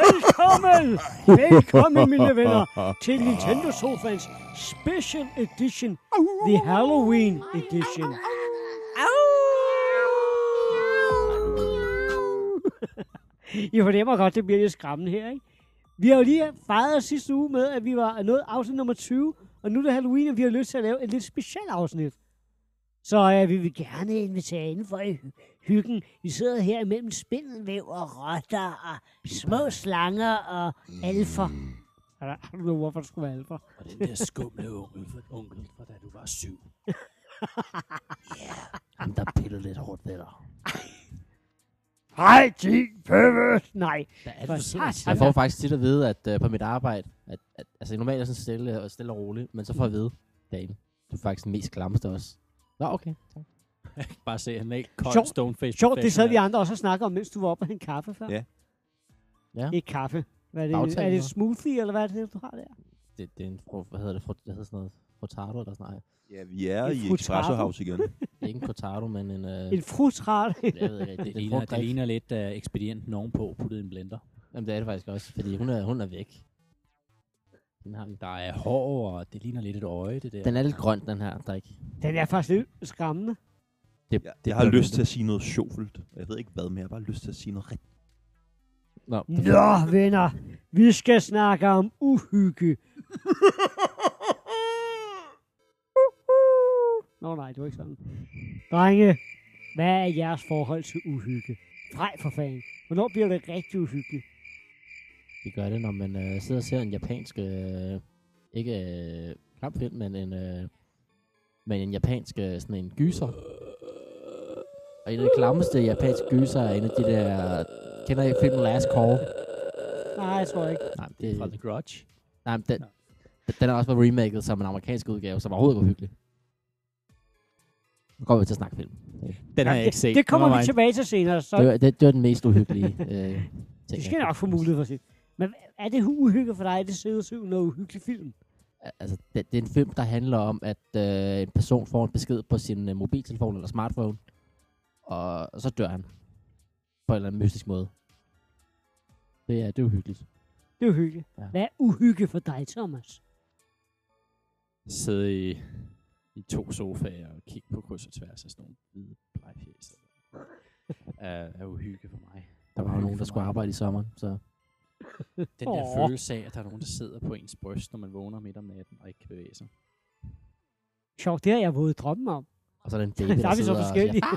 Velkommen! Velkommen, mine venner, til Nintendo Sofans Special Edition, The Halloween Edition. I fornemmer godt, det bliver lidt skræmmende her, ikke? Vi har jo lige fejret sidste uge med, at vi var nået afsnit nummer 20, og nu er det Halloween, og vi har lyst til at lave et lidt specielt afsnit. Så øh, vi vil gerne invitere inden for i hyggen. Vi sidder her imellem spindelvæv og rotter og små slanger og alfer. Du- Har du noget hvorfor det skulle være alfer? Og den der skumle onkel, for, onkel fra da du var syv. Ham, der pillede lidt hårdt ved dig. Hej, din pervert! Nej. Hvad er det, For? Jeg får faktisk tit at vide, at uh, på mit arbejde, at, at altså normalt er jeg sådan stille og, stille og rolig, men så får jeg at vide, Daniel, du er faktisk den mest klammeste også. Nå, okay. Tak. Jeg kan bare se, han er ikke kold Sjovt. stoneface. Sjovt, det sad vi andre også og snakkede om, mens du var oppe og hente kaffe før. Ja. Ja. Ikke kaffe. Hvad er det? Bagtalt er det smoothie, eller hvad er det, du har der? Det, det er en, hvad hedder det, hvad hedder sådan noget, frutado eller sådan noget. Ja, vi er En i. Espresso House igen. Ikke en cortado, men en, uh, En frutrat. jeg ved ikke, Det, det, ligner, det ligner lidt uh, ekspedienten ovenpå, puttet i en blender. Jamen, det er det faktisk også, fordi hun er, hun er væk. Den, har vi. Der er hår, og det ligner lidt et øje, det der. den er lidt grøn, den her drik. Den er faktisk lidt skræmmende. Det, Jeg, jeg har lyst til at sige noget sjovt. Jeg ved ikke hvad, men jeg har bare lyst til at sige noget rigtigt. Nå, Nå, venner. Vi skal snakke om uhygge. Nå nej, det var ikke sådan. Drenge, hvad er jeres forhold til uhygge? Frej for fanden. Hvornår bliver det rigtig uhyggeligt? Vi gør det, når man øh, sidder og ser en japansk, øh, ikke øh, kampfilm, men en, øh, men en japansk øh, sådan en gyser. Og en af de klammeste japanske gyser er en af de der, kender I filmen Last Call? Nej, jeg tror ikke. Nej, Det er fra The Grudge. nej men den, den er også blevet remaket som en amerikansk udgave, som overhovedet ikke var hyggelig. Nu går vi til at snakke film. Den har jeg det, ikke set. det kommer vi tilbage til senere. Så Det var, det, det var den mest uhyggelige øh, ting. det skal jeg nok få mulighed for at se. Men er det uhygge for dig, at det sidder syv noget uhyggelig film? altså, det, det er en film, der handler om, at øh, en person får en besked på sin øh, mobiltelefon eller smartphone, og, og så dør han. På en eller anden mystisk måde. Det er, det er uhyggeligt. Det er uhyggeligt. Ja. Hvad er uhygge for dig, Thomas? Sidde i, i to sofaer og kigge på kryds og tværs af sådan nogle hvide blegfjæs. er, er uhygge for mig. Der var jo nogen, der skulle mig. arbejde i sommeren, så Den der Åh. følelse af, at der er nogen, der sidder på ens bryst, når man vågner midt om natten og ikke kan bevæge sig. Sjovt, det har jeg våget drømme om. og så er der en baby, Der der, er vi så sidder og forskellige.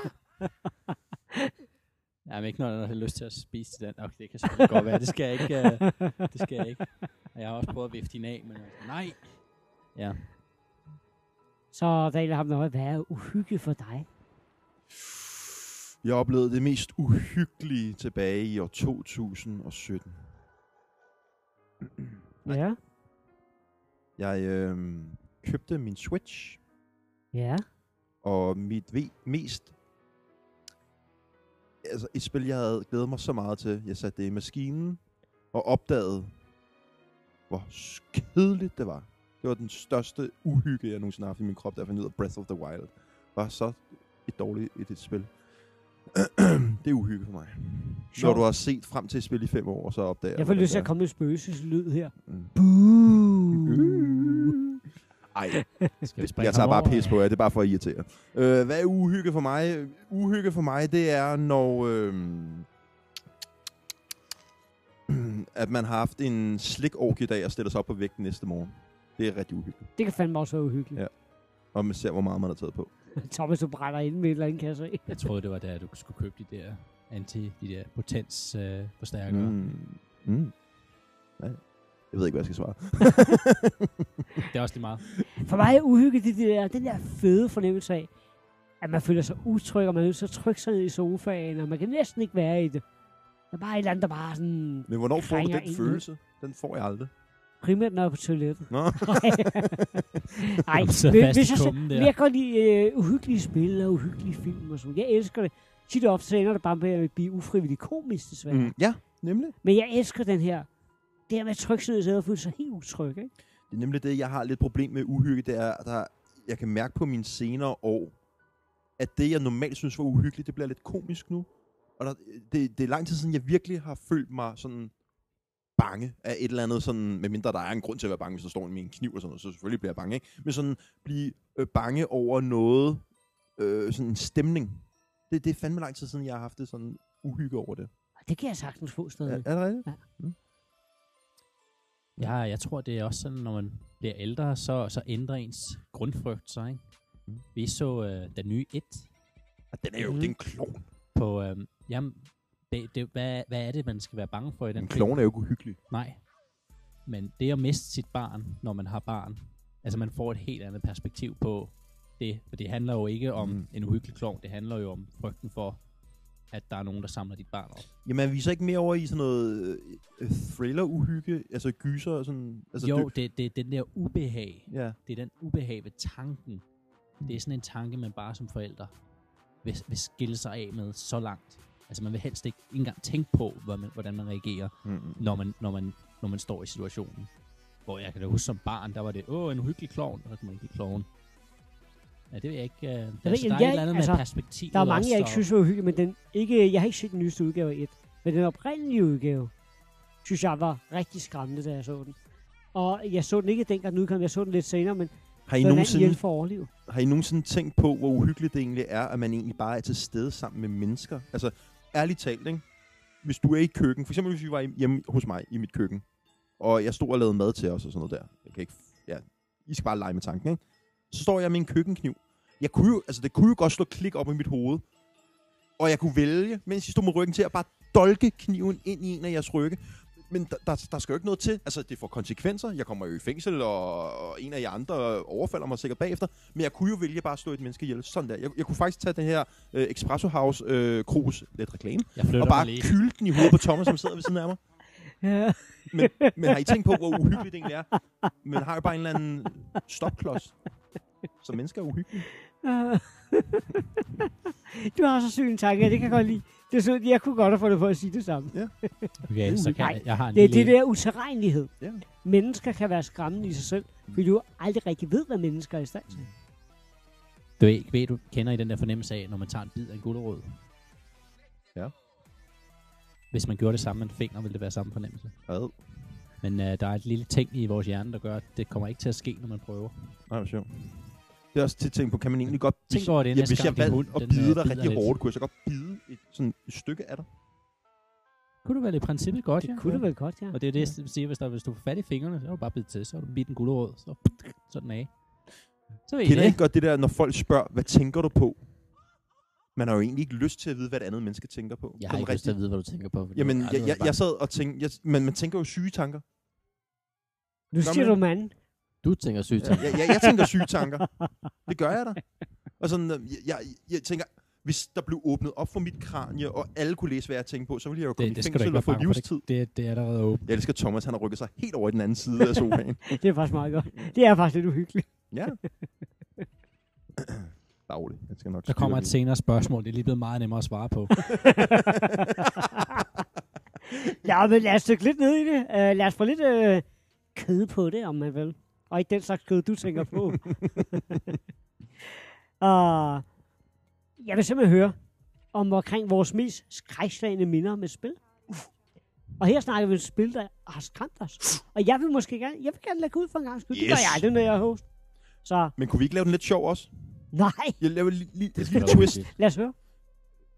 Ja, men ikke når jeg har lyst til at spise til den. Okay, det kan selvfølgelig godt være. Det skal jeg ikke. Uh, det skal jeg ikke. Og jeg har også prøvet at vifte hende af, men altså, nej. Ja. Så Daniel har noget. Hvad er uhygge for dig? Jeg oplevede det mest uhyggelige tilbage i år 2017. Ja. Jeg øh, købte min Switch, Ja. og mit ve- mest... Altså et spil, jeg havde glædet mig så meget til. Jeg satte det i maskinen og opdagede, hvor kedeligt det var. Det var den største uhygge, jeg nogensinde har haft i min krop, da jeg fandt ud af at Breath of the Wild. Var så et dårligt et, et spil. Det er uhygge for mig. Når Sjovt. du har set frem til et spil i fem år, så opdager Jeg får lyst til at komme med spøgelseslyd her. er. Mm. Boo. Ej, Skal vi jeg tager bare pis på jer. Det er bare for at irritere. Øh, hvad er uhygge for mig? Uhygge for mig, det er, når... Øh, at man har haft en slik dag og stiller sig op på vægten næste morgen. Det er rigtig uhyggeligt. Det kan fandme også være uhyggeligt. Ja. Og man ser, hvor meget man har taget på. Thomas, du brænder ind med et eller andet, kan jeg se. Jeg troede, det var der, du skulle købe de der anti, de der potens øh, forstærkere. Mm. Mm. Ja. Jeg ved ikke, hvad jeg skal svare. Det er også lige meget. For mig er uhygge det, det der, den der fede fornemmelse af, at man føler sig utryg, og man er at trykke sig ned i sofaen, og man kan næsten ikke være i det. Der er bare et eller andet, der bare sådan Men hvornår får du den ind følelse? Den får jeg aldrig. Primært, når jeg er på toilettet. Nå. Nej, sidder hvis, jeg, så, men jeg kan godt lide uh, uhyggelige spil og uhyggelige film og sådan Jeg elsker det. Tit og ofte så ender det bare med at blive ufrivilligt komisk, desværre. Mm. Ja, nemlig. Men jeg elsker den her. Det her med sædet og føle sig helt utryg, ikke? Det er nemlig det, jeg har lidt problem med uhygge. Det er, at der, jeg kan mærke på mine senere år, at det, jeg normalt synes var uhyggeligt, det bliver lidt komisk nu. Og der, det, det er lang tid siden, jeg virkelig har følt mig sådan bange af et eller andet, sådan, medmindre der er en grund til at være bange, hvis der står en med en kniv og sådan noget, så selvfølgelig bliver jeg bange, ikke? Men sådan blive øh, bange over noget, øh, sådan en stemning. Det, det er fandme lang tid siden, jeg har haft det sådan uhygge over det. Det kan jeg sagtens få Er, stadig. er det rigtigt? Ja, jeg tror, det er også sådan, når man bliver ældre, så, så ændrer ens grundfrygt sig, ikke? Mm. Vi så øh, den nye 1 Og den er jo, Mhm. det er en klon. på... Øh, jamen, det, det, hvad, hvad er det, man skal være bange for i den En klon er jo ikke uhyggelig. Nej. Men det at miste sit barn, når man har barn, altså man får et helt andet perspektiv på det. For det handler jo ikke om Mm. en uhyggelig klovn, det handler jo om frygten for, at der er nogen, der samler dit barn op. Jamen, er vi så ikke mere over i sådan noget øh, thriller-uhygge? Altså gyser og sådan... Altså, jo, dø- det, det er den der ubehag. Ja. Det er den ubehag ved tanken. Det er sådan en tanke, man bare som forælder vil, vil skille sig af med så langt. Altså man vil helst ikke engang tænke på, hvordan man, hvordan man reagerer, Mm. når man, når, man, når man står i situationen. Hvor jeg kan da huske som barn, der var det, åh, en uhyggelig klovn, og så kan man ikke klovn. Ja, det ved jeg ikke. Uh, der, ved der, der er jeg- et eller andet altså, med perspektivet Der er mange, også, jeg ikke synes var uhyggelige, men den, ikke, jeg har ikke set den nyeste udgave af 1. Men den oprindelige udgave, synes jeg var rigtig skræmmende, da jeg så den. Og jeg så den ikke dengang den udkom, jeg så den lidt senere, men Har I, nogensinde, for at overleve. har I nogensinde tænkt på, hvor uhyggeligt det egentlig er, at man egentlig bare er til stede sammen med mennesker? Altså, ærligt talt, ikke? Hvis du er i køkken, for eksempel hvis vi var hjemme hos mig i mit køkken, og jeg stod og lavede mad til os og sådan noget der. Jeg kan ikke, ja, I skal bare lege med tanken, ikke? Så står jeg med en køkkenkniv. Jeg kunne jo, altså det kunne jo godt slå klik op i mit hoved. Og jeg kunne vælge, mens jeg stod med ryggen til, at bare dolke kniven ind i en af jeres rygge. Men der, der, der skal jo ikke noget til. Altså, det får konsekvenser. Jeg kommer jo i fængsel, og, og en af jer andre overfalder mig sikkert bagefter. Men jeg kunne jo vælge bare at slå et menneske ihjel. Sådan der. Jeg, jeg kunne faktisk tage den her øh, Espresso House øh, krus, lidt reklame, og bare kylde den i hovedet på Thomas, som sidder ved siden af mig. Ja. Men, men har I tænkt på, hvor uhyggeligt det egentlig er? Men har jo bare en eller anden stopklods. Så mennesker er uhyggelige. du har så syg en tanke, det kan jeg godt lide. Det er så, jeg kunne godt have fået det for at sige det samme. Okay, så kan Nej, jeg, jeg har en Det er lille... det der uterrenlighed. Ja. Mennesker kan være skræmmende i sig selv, fordi du aldrig rigtig ved, hvad mennesker er i stand til. Du ved, ved, du kender i den der fornemmelse af, når man tager en bid af en gulerod. Ja. Hvis man gjorde det samme med en finger, ville det være samme fornemmelse. Ad. Men øh, der er et lille ting i vores hjerne, der gør, at det kommer ikke til at ske, når man prøver. Nej, hvor sjovt. Det er også til at tænke på, kan man egentlig godt tænke, så det, ja, næste hvis jeg valgte at bide dig rigtig lidt. hårdt, kunne jeg så godt bide et, sådan et stykke af dig? Kunne det vel i princippet godt, Det ja. kunne det vel godt, ja. Og det er det, jeg siger, hvis, der, hvis du får fat i fingrene, så er du bare bidt til, så er du bidt en gulerod, så, så den af. Så ved Kender I det. ikke godt det der, når folk spørger, hvad tænker du på? Man har jo egentlig ikke lyst til at vide, hvad det andet menneske tænker på. Jeg har Sådan ikke lyst til at rigtig- vide, hvad du tænker på. Jamen, du jeg, jeg, jeg sad og tænkte, jeg, men man tænker jo syge tanker. Nu siger man- du manden. Du tænker sygt. Jeg, jeg, jeg tænker syge tanker. Det gør jeg da. Og sådan, øh, jeg, jeg, jeg tænker, hvis der blev åbnet op for mit kranie, og alle kunne læse, hvad jeg tænkte på, så ville jeg jo komme Det, i det du fængsel og få livstid. Det, det, det er allerede åbent. Jeg elsker Thomas, han har rykket sig helt over i den anden side af sofaen. Det er faktisk meget godt. Det er faktisk lidt uhyggeligt. Ja. Daglig. Jeg skal nok Der kommer et senere spørgsmål. Det er lige blevet meget nemmere at svare på. Ja, men lad os dykke lidt ned i det. Uh, lad os få lidt uh, kød på det, om man vil. Og ikke den slags kød, du tænker på. uh, jeg vil simpelthen høre om omkring vores mest skrækslagende minder med spil. Og her snakker vi om spil, der har skræmt os. Og jeg vil måske gerne, jeg vil gerne lægge ud for en gang skyld. Det gør Yes. jeg aldrig, når jeg er host. Så Men kunne vi ikke lave den lidt sjov også? nej, Jeg laver lige, lige, et lille twist. lad os høre.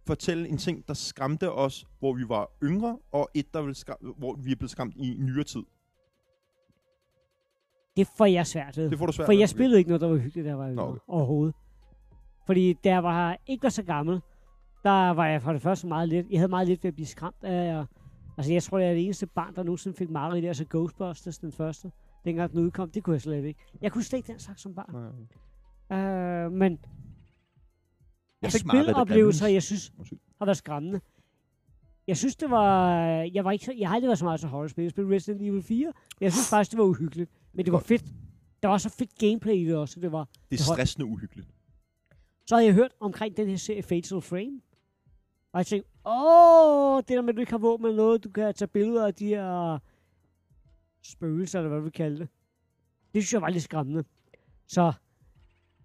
Fortælle en ting, der skræmte os, hvor vi var yngre, og et, der vil skræm, hvor vi er blevet skræmt i nyere tid. Det får jeg svært ved. Det får du svært For ved. jeg spillede ikke noget, der var hyggeligt, jeg var yngre. okay. Overhovedet. Fordi da jeg var, ikke var så gammel, der var jeg for det første meget lidt. Jeg havde meget lidt ved at blive skræmt af. Og, altså jeg tror, jeg er det eneste barn, der nogensinde fik mareridt. Altså Ghostbusters, den første. Dengang den udkom, det kunne jeg slet ikke. Jeg kunne slet ikke den slags som barn. Nej. Øh, men Jeg fik meget det spiloplevelser, jeg synes, har været skræmmende. Jeg synes, det var... Jeg, var ikke, så- jeg har aldrig været så meget til horrorspil. Jeg spillede Resident Evil 4. Men jeg synes faktisk, det var uhyggeligt. Men det var fedt. Der var så fedt gameplay i det også. Det var, Det er stressende uhyggeligt. så havde jeg hørt omkring den her serie Fatal Frame. Og jeg tænkte, åh, det der med, at du ikke har våben eller noget, du kan tage billeder af de her spøgelser, eller hvad du vil kalde det. Det synes jeg var lidt skræmmende. Så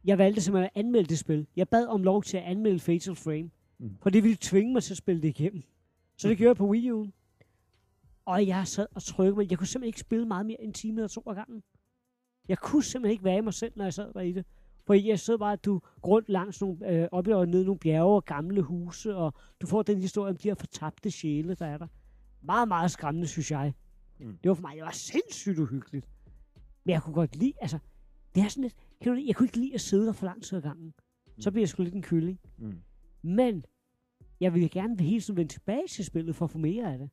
jeg valgte simpelthen at anmelde det spil. Jeg bad om lov til at anmelde Fatal Frame. Mm. For det ville tvinge mig til at spille det igennem. Så det gjorde jeg på Wii U'en. Og jeg sad og trykkede mig. Jeg kunne simpelthen ikke spille meget mere end en time eller to ad gangen. Jeg kunne simpelthen ikke være i mig selv, når jeg sad der i det. For jeg så bare, at du rundt langs nogle, øh, op og ned nogle bjerge og gamle huse, og du får den historie om de her fortabte sjæle, der er der. Meget, meget skræmmende, synes jeg. Mm. Mm. Det var for mig, det var sindssygt uhyggeligt. Men jeg kunne godt lide, altså, det er sådan lidt, kan du, jeg kunne ikke lide at sidde der for lang tid ad gangen. Så bliver jeg sgu lidt en kylling. Mm. Men jeg ville gerne hele tiden vende tilbage til spillet for at få mere af det.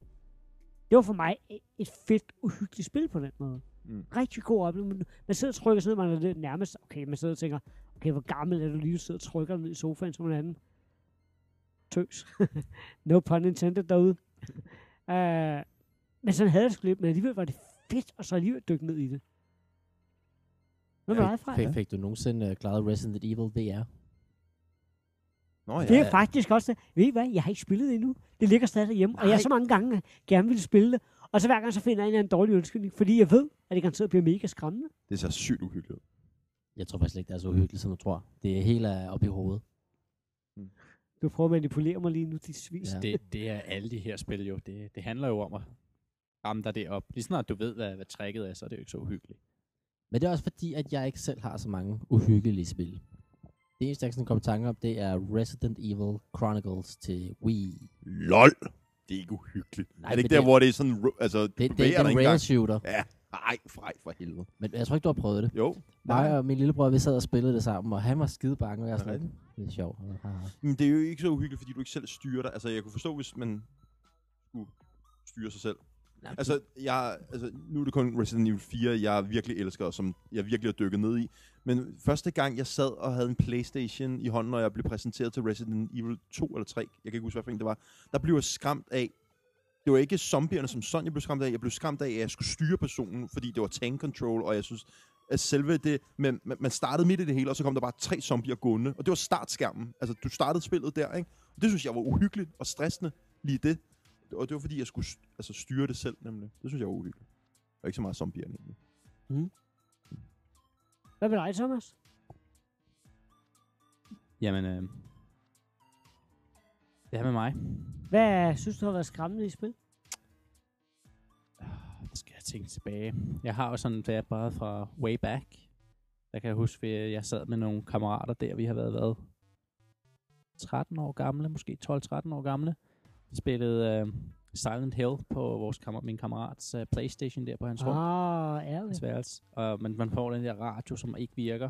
Det var for mig et- fedt, uhyggeligt spil på den måde. Mm. Rigtig god oplevelse. Man- sidder og trykker sig ned, man er lidt nærmest, okay, man sidder og tænker, okay, hvor gammel er du lige, sidder og trykker ned i sofaen som en anden. Tøs. no pun intended derude. uh, men sådan havde jeg det sgu lidt, men alligevel var det fedt, og så alligevel dykke ned i det. Hvad Ja, dig, Frej? Fik, fik du nogensinde uh, klaret Resident Evil VR? Nå ja. Det er faktisk også det. Ved I hvad? Jeg har ikke spillet det endnu. Det ligger stadig derhjemme. Og jeg har Nej. så mange gange gerne ville spille det. Og så hver gang så finder jeg en eller anden dårlig undskyldning. Fordi jeg ved, at det garanteret bliver mega skræmmende. Det ser sygt uhyggeligt ud. Jeg tror faktisk ikke, det er så uhyggeligt, som du tror. Det er helt uh, op i hovedet. Du prøver at manipulere mig lige nu, dit svis. Ja. Det, det er alle de her spil jo. Det, det handler jo om at ramme dig det op. Lige snart du ved, hvad, hvad tricket er, så er det jo ikke så uhyggeligt. Men det er også fordi, at jeg ikke selv har så mange uhyggelige spil. Det eneste, jeg sådan i tanke om, det er Resident Evil Chronicles til Wii. LOL! Det er ikke uhyggeligt. Nej, er det ikke der, det- hvor det er sådan... Altså, Det, det, det er en ikke rail engang? shooter. Ja, ej, frej for helvede. Men jeg tror ikke, du har prøvet det. Jo. Mig og min lillebror, vi sad og spillede det sammen, og han var skide bange, og jeg Er er det sådan, det er sjovt. Men det er jo ikke så uhyggeligt, fordi du ikke selv styrer dig. Altså, jeg kunne forstå, hvis man skulle styre sig selv. Altså, jeg, altså, nu er det kun Resident Evil 4, jeg virkelig elsker, og som jeg virkelig har dykket ned i. Men første gang, jeg sad og havde en Playstation i hånden, når jeg blev præsenteret til Resident Evil 2 eller 3, jeg kan ikke huske, hvad for en det var, der blev jeg skræmt af, det var ikke zombierne som sådan, jeg blev skræmt af, jeg blev skræmt af, at jeg skulle styre personen, fordi det var tank control, og jeg synes, at selve det, men man, man startede midt i det hele, og så kom der bare tre zombier gående, og det var startskærmen. Altså, du startede spillet der, ikke? Og det synes jeg var uhyggeligt og stressende, lige det. Og det var fordi, jeg skulle st- altså, styre det selv, nemlig. Det synes jeg var uhyggeligt. Og ikke så meget zombierne, egentlig. Hvad med dig, Thomas? Jamen, øh, det er med mig. Hvad synes du har været skræmmende i spil? Der skal jeg tænke tilbage. Jeg har jo sådan, da jeg bare fra way back, der kan jeg huske, at jeg sad med nogle kammerater der, vi har været, været 13 år gamle, måske 12-13 år gamle. Vi spillede øh, Silent Hill på vores kammer, min kammerats øh, Playstation der på hans rum. Ah, ærligt. Hans værelse. Og man, man får den der radio, som ikke virker.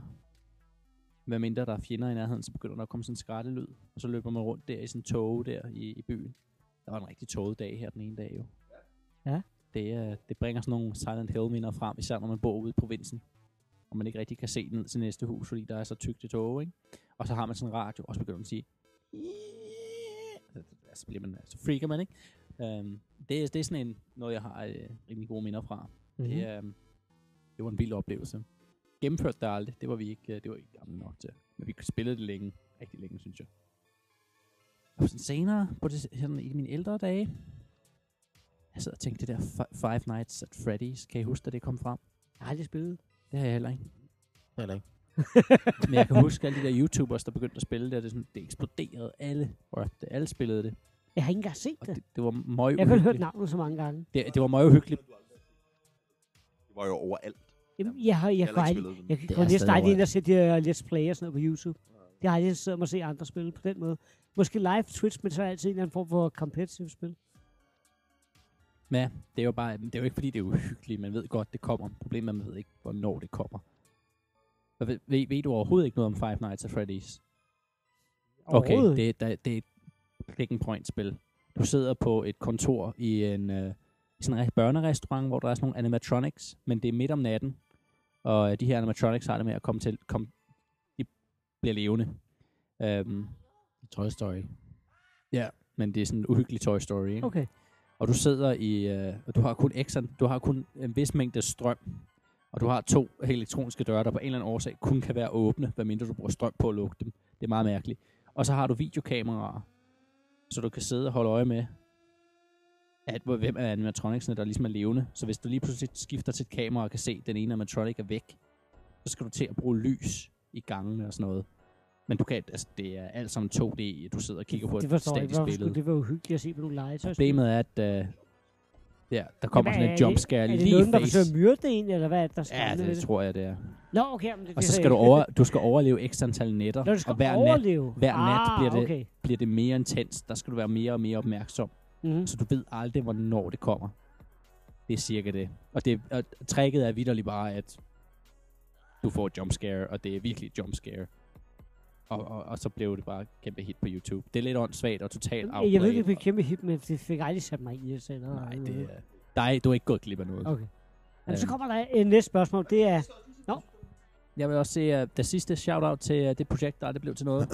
Hvad mindre der er fjender i nærheden, så begynder der at komme sådan en skrattelyd. Og så løber man rundt der i sådan en tog der i, i byen. Der var en rigtig toget dag her den ene dag jo. Ja. Det, øh, det bringer sådan nogle Silent Hill minder frem, især når man bor ude i provinsen. Og man ikke rigtig kan se ned til næste hus, fordi der er så tykt i tog, ikke? Og så har man sådan en radio, og så begynder man at sige... Så bliver man, så freaker man, ikke? Um, det, er- det er sådan en, noget, jeg har øh, rimelig gode minder fra. Mm-hmm. Det, øh, det var en vild oplevelse. Gennemført det aldrig. Det var vi ikke, øh, det var ikke gamle nok til. Men vi spillede det længe. Rigtig længe, synes jeg. Og sådan senere, på det, sådan i mine ældre dage, jeg sad og tænkte, det der Fi- Five Nights at Freddy's, kan I huske, da det kom frem? Jeg har aldrig spillet. Det har jeg heller ikke. Heller ikke. Men jeg kan huske alle de der YouTubers, der begyndte at spille det, og det, sådan, det eksploderede. Alle rørte det. Alle spillede det. Jeg har ikke engang set Og det. det, det var møg Jeg har kun hørt navnet så mange gange. Det, det var møg uhyggeligt. Det var jo overalt. Jamen, jeg har, jeg, Jeg jeg, har jeg, ikke jeg, jeg er kun næsten aldrig ind og se de her let's play og sådan noget på YouTube. Det har jeg aldrig siddet og se andre spille på den måde. Måske live Twitch, men så er altid en eller anden form for competitive spil. Ja, det er jo bare, det er jo ikke fordi, det er uhyggeligt. Man ved godt, det kommer. Problemet er, man ved ikke, hvornår det kommer. Hvad Ved, ved, ved du overhovedet ikke noget om Five Nights at Freddy's? Okay, det, er- det er et click and point spil. Du sidder på et kontor i en øh, i sådan en re- børnerestaurant, hvor der er sådan nogle animatronics, men det er midt om natten. Og øh, de her animatronics har det med at komme til, kom, de bliver levende. Um, Toy Story. men det er sådan en uhyggelig Toy Story, ikke? Okay. og du sidder i, øh, og du har kun x, du har kun en vis mængde strøm, og du har to elektroniske døre, der på en eller anden årsag kun kan være åbne, medmindre du bruger strøm på at lukke dem. Det er meget mærkeligt. Og så har du videokameraer, så du kan sidde og holde øje med, at hvor- hvem af animatronicsene, der ligesom er levende. Så hvis du lige pludselig skifter til et kamera og kan se, at den ene animatronic er væk, så skal du til at bruge lys i gangene og sådan noget. Men du kan, altså, det er alt sammen 2D, du sidder og kigger på det et statisk billede. det være uhyggeligt at se på nogle legetøj? Problemet er, at uh, ja, der kommer sådan en jumpscare Er det lige nogen, i der forsøger at myrde en, eller hvad er det, der skal Ja, det tror jeg, det er. Nå, okay, men det, Og det så skal du, over, du skal overleve x antal nætter, Når du skal og hver nat, overleve. hver nat ah, bliver det- Okay. bliver det mere intens. Der skal du være mere og mere opmærksom, Mm-hmm. så du ved aldrig, hvornår det kommer. Det er cirka det. Og, det, og tricket er vidderligt bare, at du får et jumpscare, og det er virkelig et jumpscare. Og, og, og så blev det bare kæmpe hit på YouTube. Det er lidt åndssvagt og totalt Jeg ved, det outplayed, blev kæmpe hit, men det fik aldrig sat mig i det. Så Nej, det er... Nej, du er ikke gået glip af noget. Okay. Jamen, så Øhm. kommer der et næste spørgsmål. Det er, Jeg vil også se uh, det sidste shout-out til uh, det projekt, der aldrig blev til noget.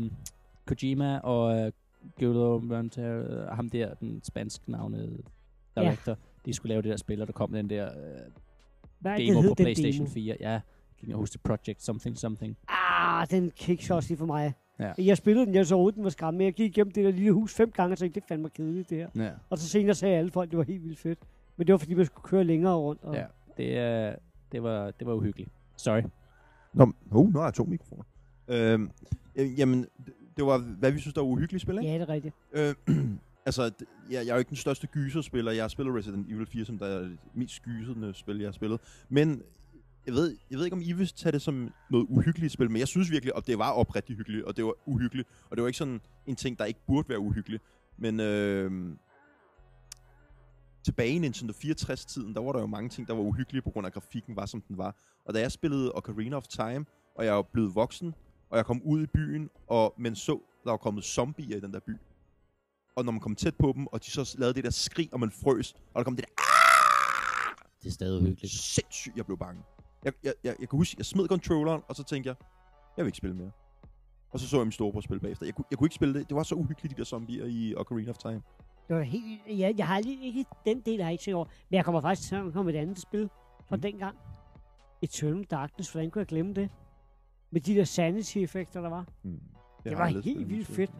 uh, Kojima og uh, Guillermo Montero, ham der, den spansk navnede director, de skulle lave det der spil, og der kom den der uh, hvad er det, demo hed på PlayStation demo? 4. Ja, ikke huske det, Project something something. Ah, den kickshot også lige for mig. Ja. Jeg spillede den, jeg så den var skræmmende. Jeg gik igennem det der lille hus fem gange og tænkte, det fandme kedeligt det her. Ja, Og så senere sagde alle folk, det var helt vildt fedt. Men det var fordi, man skulle køre længere rundt. Og ja. Det, uh, det, var, det var uhyggeligt. Sorry. Nå, oh, nu har jeg to mikrofoner. Øhm, øh, jamen, det, var, hvad vi synes, der var uhyggeligt spil, ikke? ja, det er rigtigt. Øh, altså, jeg, jeg er jo ikke den største gyserspiller. Jeg har spillet Resident Evil 4, som der er det mest gysende spil, jeg har spillet. Men jeg ved, jeg ved ikke, om I vil tage det som noget uhyggeligt spil, men jeg synes virkelig, at det var oprigtigt hyggeligt, og det var uhyggeligt. Og det var ikke sådan en ting, der ikke burde være uhyggelig. Men øh, tilbage i Nintendo 64-tiden, der var der jo mange ting, der var uhyggelige, på grund af grafikken var, som den var. Og da jeg spillede Ocarina of Time, og jeg var blevet voksen, og jeg kom ud i byen, og men så, der var kommet zombier i den der by. Og når man kom tæt på dem, og de så lavede det der skrig, og man frøs, og der kom det der Det er stadig uhyggeligt. sindssygt, jeg blev bange. Jeg, jeg, jeg, jeg kan huske, jeg smed controlleren, og så tænkte jeg, jeg vil ikke spille mere. Og så så jeg min storebror spille bagefter. Jeg, kunne- jeg kunne ikke spille det. Det var så uhyggeligt, de der zombier i Ocarina of Time. Det var helt vildt. Jeg, jeg har lige ikke den del, har ikke over. Men jeg kommer faktisk til at komme et andet spil fra Mm. dengang. Eternal Darkness, hvordan kunne jeg glemme det? Med de der sanity-effekter, der var. Hmm. Det har var helt vildt fedt.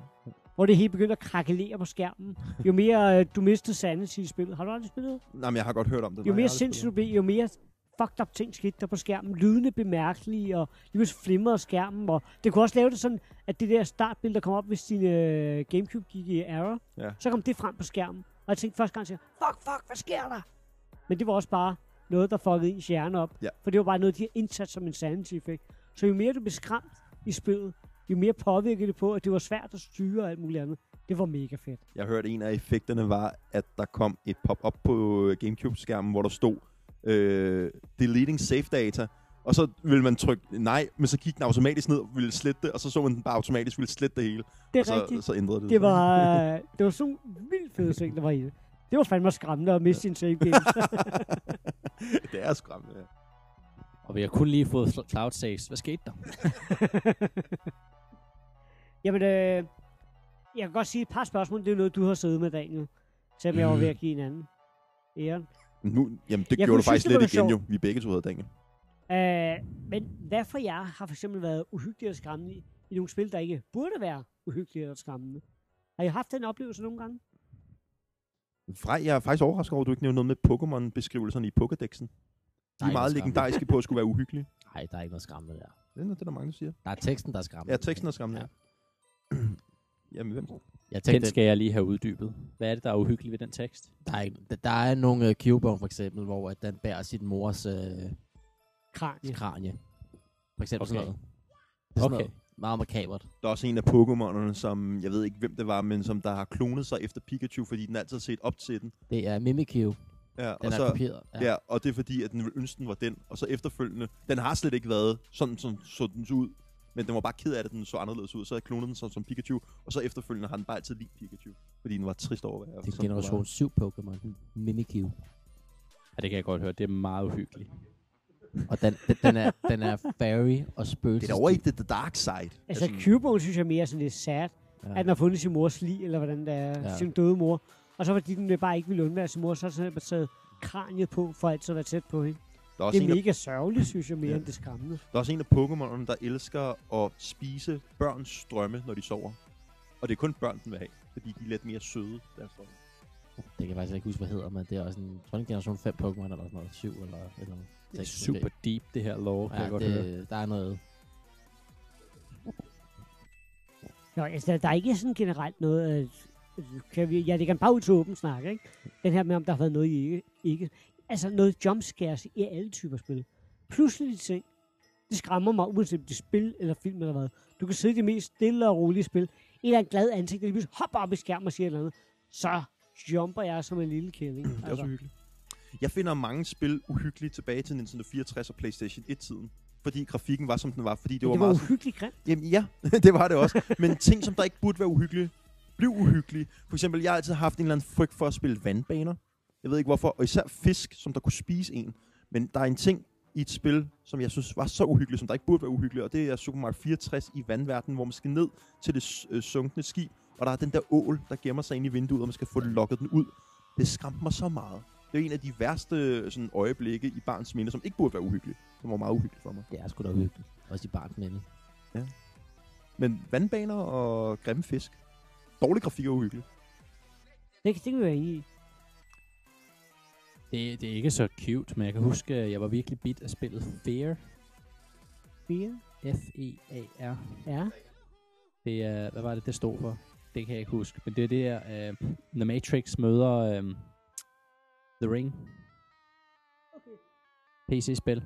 Hvor det helt begyndte at krakelere på skærmen. Jo mere øh, du mistede sanity i spillet. Har du aldrig spillet? Nej, men jeg har godt hørt om det. Jo mere sindssygt du blev, jo mere fucked up ting skete der på skærmen. Lydene blev mærkelige, og lige flimrede skærmen. Og det kunne også lave det sådan, at det der startbillede, der kom op, hvis din øh, Gamecube gik i error, Ja. så kom det frem på skærmen. Og jeg tænkte første gang, jeg fuck, fuck, hvad sker der? Men det var også bare noget, der fuckede ens hjerne op. Ja. For det var bare noget, de har indsat som en sanity-effekt. Så jo mere du blev skræmt i spillet, jo mere påvirkede det på, at det var svært at styre og alt muligt andet. Det var mega fedt. Jeg hørte, at en af effekterne var, at der kom et pop-up på øh, Gamecube-skærmen, hvor der stod øh, deleting save data. Og så ville man trykke nej, men så gik den automatisk ned og ville slette det, og så så man den bare automatisk ville slette det hele. Det og er så, rigtigt. så ændrede det Det var, øh, det var sådan vildt fede ting, der var i det. Det var fandme skræmmende at miste sin save game. det er skræmmende, ja. Og vi har kun lige fået cloud saves. Hvad skete der? Jamen, øh, jeg kan godt sige et par spørgsmål. Det er noget, du har siddet med, Daniel. Selvom jeg var ved at give en anden æren. Nu, jamen, det Jeg gjorde du faktisk synes, lidt igen jo. Vi begge to havde Daniel. Øh, men hvad for jer har for eksempel været uhyggeligt og skræmmende i, i nogle spil, der ikke burde være uhyggeligt og skræmmende? Har I haft den oplevelse nogle gange? Frej, jeg er faktisk overrasket over, at du ikke nævnte noget med Pokémon-beskrivelserne i Pokédexen. De er meget legendariske på at skulle være uhyggelige. Nej, der er ikke noget skræmmende der. Det er noget, det er der mange, der siger. Der er teksten, der er skræmmende. Ja, teksten er skræmmende. Ja. Jamen, hvem? Jeg Den tænkte, skal jeg lige have uddybet. Hvad er det, der er uhyggeligt ved den tekst? der, er, der, er nogle uh, Cubone for eksempel, hvor at den bærer sin mors uh, Kranie. kranie. For eksempel Okay. sådan noget. Det er sådan Okay. noget meget makabert. Der er også en af Pokémonerne, som jeg ved ikke, hvem det var, men som der har klonet sig efter Pikachu, fordi den altid har set op til den. Det er Mimikyu. Ja, Den og er så, kopieret. ja. ja, og det er fordi, at den ville ønske, den var den. Og så efterfølgende, den har slet ikke været sådan, som så den så ud. Men den var bare ked af det, at den så anderledes ud. Så jeg klonet den som, som Pikachu, og så efterfølgende har den bare altid lige Pikachu. Fordi den var trist over være. Det er generation 7 Pokémon. Mimikyu. Ja, det kan jeg godt høre. Det er meget uhyggeligt. Og den, den, den, er, den er fairy og spøgelses. Det er over ikke the, the dark side. Altså, Cubone synes jeg mere sådan lidt sad, Ja. at den har fundet sin mors lig, eller hvordan det er, Ja. sin døde mor. Og så fordi den bare ikke ville undvære sin mor, så har den taget kraniet på, for altid at være tæt på hende. Der, er også Det en er af, mega sørgeligt, synes jeg, mere Ja. end det skræmmende. der er også en af Pokémonerne, der elsker at spise børns drømme, når de sover. Og det er kun børn, den vil have, fordi de er lidt mere søde, deres drømme. Det kan jeg faktisk ikke huske, hvad hedder, men det er også en, jeg tror, det en generation 5 Pokémon eller sådan noget. 7 eller et eller andet. Det er super måske. deep, det her kan Ja, jeg godt høre. det, der er noget. Nå, altså, der, der er ikke sådan generelt noget... At, kan vi, ja, det kan bare ud til åben snak, ikke? Den her med, om der har været noget, I ikke... ikke. Altså, noget jumpscares i alle typer spil. Pludselig ting. Det skræmmer mig, uanset om det er spil eller film eller hvad. Du kan sidde i det mest stille og rolige spil. En eller anden glad ansigt, der lige hopper op i skærmen og siger et eller andet. Så jumper jeg som en lille kælling. Det er også uhyggeligt. Jeg finder mange spil uhyggelige tilbage til Nintendo 64 og PlayStation 1-tiden. Fordi grafikken var, som den var. Fordi det, det var, var meget... uhyggeligt grimt. Jamen ja, det var det også. Men ting, som der ikke burde være uhyggelige, blev uhyggelige. For eksempel, jeg har altid haft en eller anden frygt for at spille vandbaner. Jeg ved ikke hvorfor. Og især fisk, som der kunne spise en. Men der er en ting i et spil, som jeg synes var så uhyggeligt, som der ikke burde være uhyggeligt. Og det er Super Mario 64 i vandverdenen, hvor man skal ned til det øh, sunkne skib. Og der er den der ål, der gemmer sig ind i vinduet, og man skal få lukket den ud. Det skræmte mig så meget. Det er en af de værste sådan, øjeblikke i barns minde, som ikke burde være uhyggeligt. Det var meget uhyggeligt for mig. Det er sgu da uhyggeligt. Også i barns minde. Men vandbaner og grimme fisk. Dårlig grafik er uhyggeligt. Det, det kan vi være i. Det, det er ikke så cute, men jeg kan huske, at jeg var virkelig bit af spillet Fear. Fire. F-E-A-R. Ja. Det er, hvad var det, det stod for? Det kan jeg ikke huske. Men det er det her, uh, The Matrix møder um, The Ring. PC-spil,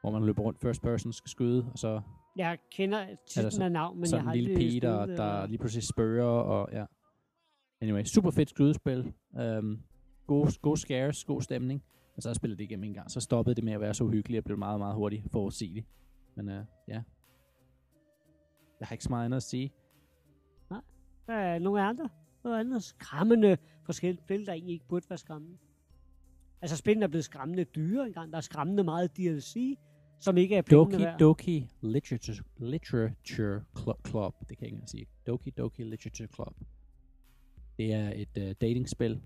hvor man løber rundt first person, skal skyde, og så Jeg kender titlen af navn, men jeg har en lille pige, der, der lige pludselig spørger, og ja. Anyway, super fedt skydespil. Um, gode, gode scares, god stemning. Men så spillet det igennem en gang, så stoppede det med at være så hyggeligt, og blev meget, meget hurtigt forudsigeligt. Men uh, ja. Jeg har ikke så meget andet at sige. Der er nogle andre. Noget andet skræmmende forskellige spil, der egentlig ikke burde være skræmmende. Altså, spillene er blevet skræmmende dyre engang. Der er skræmmende meget DLC, som ikke er pengene Doki værd. Doki Literature, Literature Club. Det kan jeg ikke sige. Doki Doki Literature Club. Det er et uh, datingspil,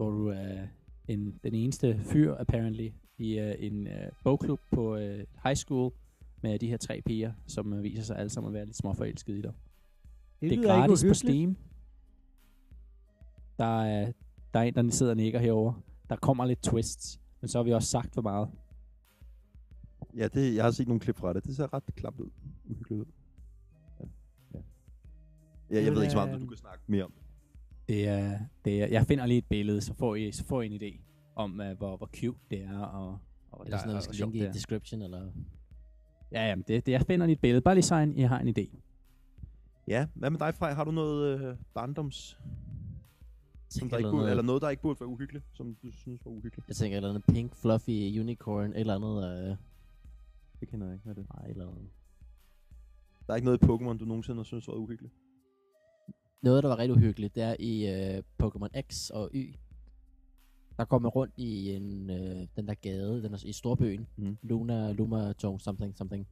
hvor du er en, den eneste fyr, apparently, i uh, en uh, bogklub på uh, high school med de her tre piger, som uh, viser sig alle sammen at være lidt småforelskede i dig. det, Det er gratis på. Steam. Der er, der er en, der sidder og nikker herover. Der kommer lidt twists, men så har vi også sagt for meget. Ja, det, jeg har set nogle klip fra det. Det ser ret klamt ud. Uhyggeligt ud. Ja, ja. ja jeg ved ikke så meget, om øh, du kan snakke mere om. Det er, det er, jeg finder lige et billede, så får I, så får I en idé om, uh, hvor, hvor cute det er, og, og hvor Er det sådan noget, vi skal linke det i er. description, eller? Ja, jamen, det, det, jeg finder lige et billede. Bare lige så I har en idé. Ja, hvad med dig, Frej? Har du noget øh, barndoms... Som der Eller ikke burde, noget- eller noget, der ikke burde være uhyggeligt, som du synes var uhyggeligt? Jeg tænker et eller andet pink, fluffy unicorn, et eller andet, øh, Det kender jeg ikke, hvad er det? nej, et eller andet. Der er ikke noget i Pokémon, du nogensinde har synes var uhyggeligt? Noget, der var rigtig uhyggeligt, det er i øh, Pokémon X og Y. Der går man rundt i en, øh, den der gade, den er i Storbøen. Mm. Luna, Luma, Tone, something, something.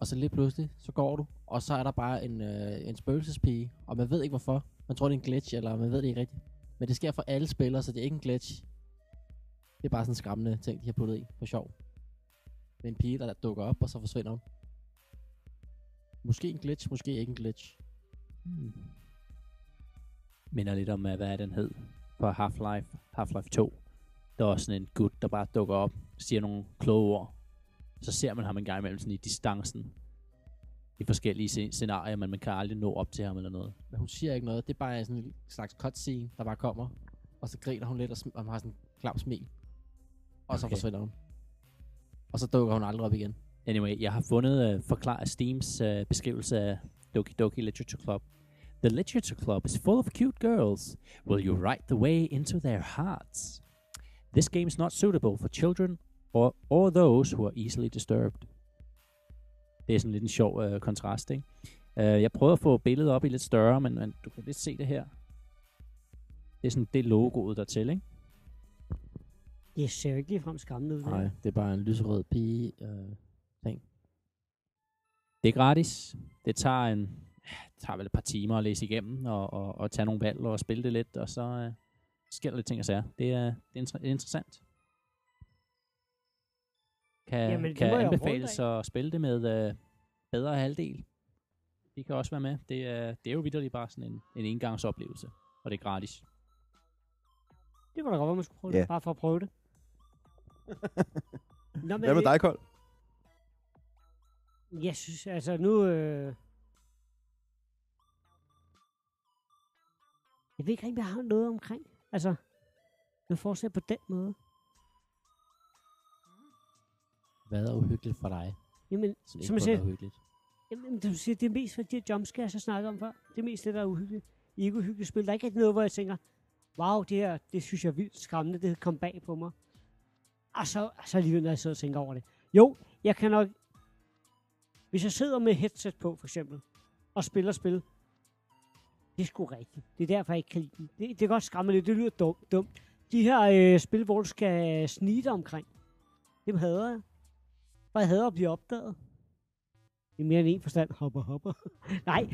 Og så lige pludselig, så går du, og så er der bare en, øh, en spøgelsespige, og man ved ikke hvorfor. Man tror, det er en glitch, eller man ved det ikke rigtigt. Men det sker for alle spillere, så det er ikke en glitch. Det er bare sådan en skræmmende ting, de har puttet i, for sjov. Med en pige, der dukker op, og så forsvinder hun. Måske en glitch, måske ikke en glitch. Hmm. Minder lidt om, hvad er den hed på Half-Life, Half-Life 2. Der er sådan en gut, der bare dukker op, siger nogle kloge ord. Så ser man ham en gang imellem sådan i distancen. I forskellige sce- scenarier, men man kan aldrig nå op til ham eller noget. Men hun siger ikke noget. Det er bare sådan en slags cutscene, der bare kommer. Og så griner hun lidt og, og har sådan en klam smil. Og så Okay. forsvinder hun. Og så dukker hun aldrig op igen. Anyway, jeg har fundet uh, forklar Steams uh, beskrivelse af Doki Doki Literature Club. The Literature Club is full of cute girls. Will you write the way into their hearts? This game is not suitable for children or, or those who are easily disturbed. Det er sådan lidt en sjov uh, kontrast, ikke? Uh, jeg prøvede at få billedet op i lidt større, men, men du kan lidt se det her. Det er sådan det logoet der til, ikke? Det ser jo ikke ligefrem skræmmende ud. Nej, det er bare en lyserød pige. Øh, Det er gratis. Det tager en det tager vel et par timer at læse igennem og, og, og tage nogle valg og spille det lidt, og så øh, sker der lidt ting og sager. Det er, det er inter- interessant. Kan, Jamen, kan anbefales at spille det med øh, bedre halvdel. De kan også være med. Det er, det er jo vidderligt bare sådan en, en engangsoplevelse, og det er gratis. Det kunne da godt være, man skulle prøve Ja. det. Bare for at prøve det. Nå, men, Hvad med dig, Kold? Jeg synes, altså nu... Øh... Jeg ved ikke rigtig, hvad jeg har noget omkring. Altså, jeg fortsætter på den måde. Hvad er uhyggeligt for dig? Jamen, Som Som jeg siger- er uhyggeligt. Jamen, du siger, det er mest for de her jumpscares, jeg snakker om før. Det er mest det, der er uhyggeligt. I ikke uhyggeligt spil. Der er ikke rigtig noget, hvor jeg tænker, wow, det her, det synes jeg er vildt skræmmende. Det kom bag på mig. Og så, så alligevel, når jeg sidder og tænker over det. Jo, jeg kan nok... Hvis jeg sidder med headset på, for eksempel, og spiller spil, det er sgu rigtigt. Det er derfor, jeg ikke kan lide dem. Det, det er godt skræmme lidt. Det lyder dumt. dumt. De her øh, spil, hvor du skal snige dig omkring, dem hader jeg. For jeg hader at blive opdaget. I mere end en forstand. Hopper, hopper. Nej.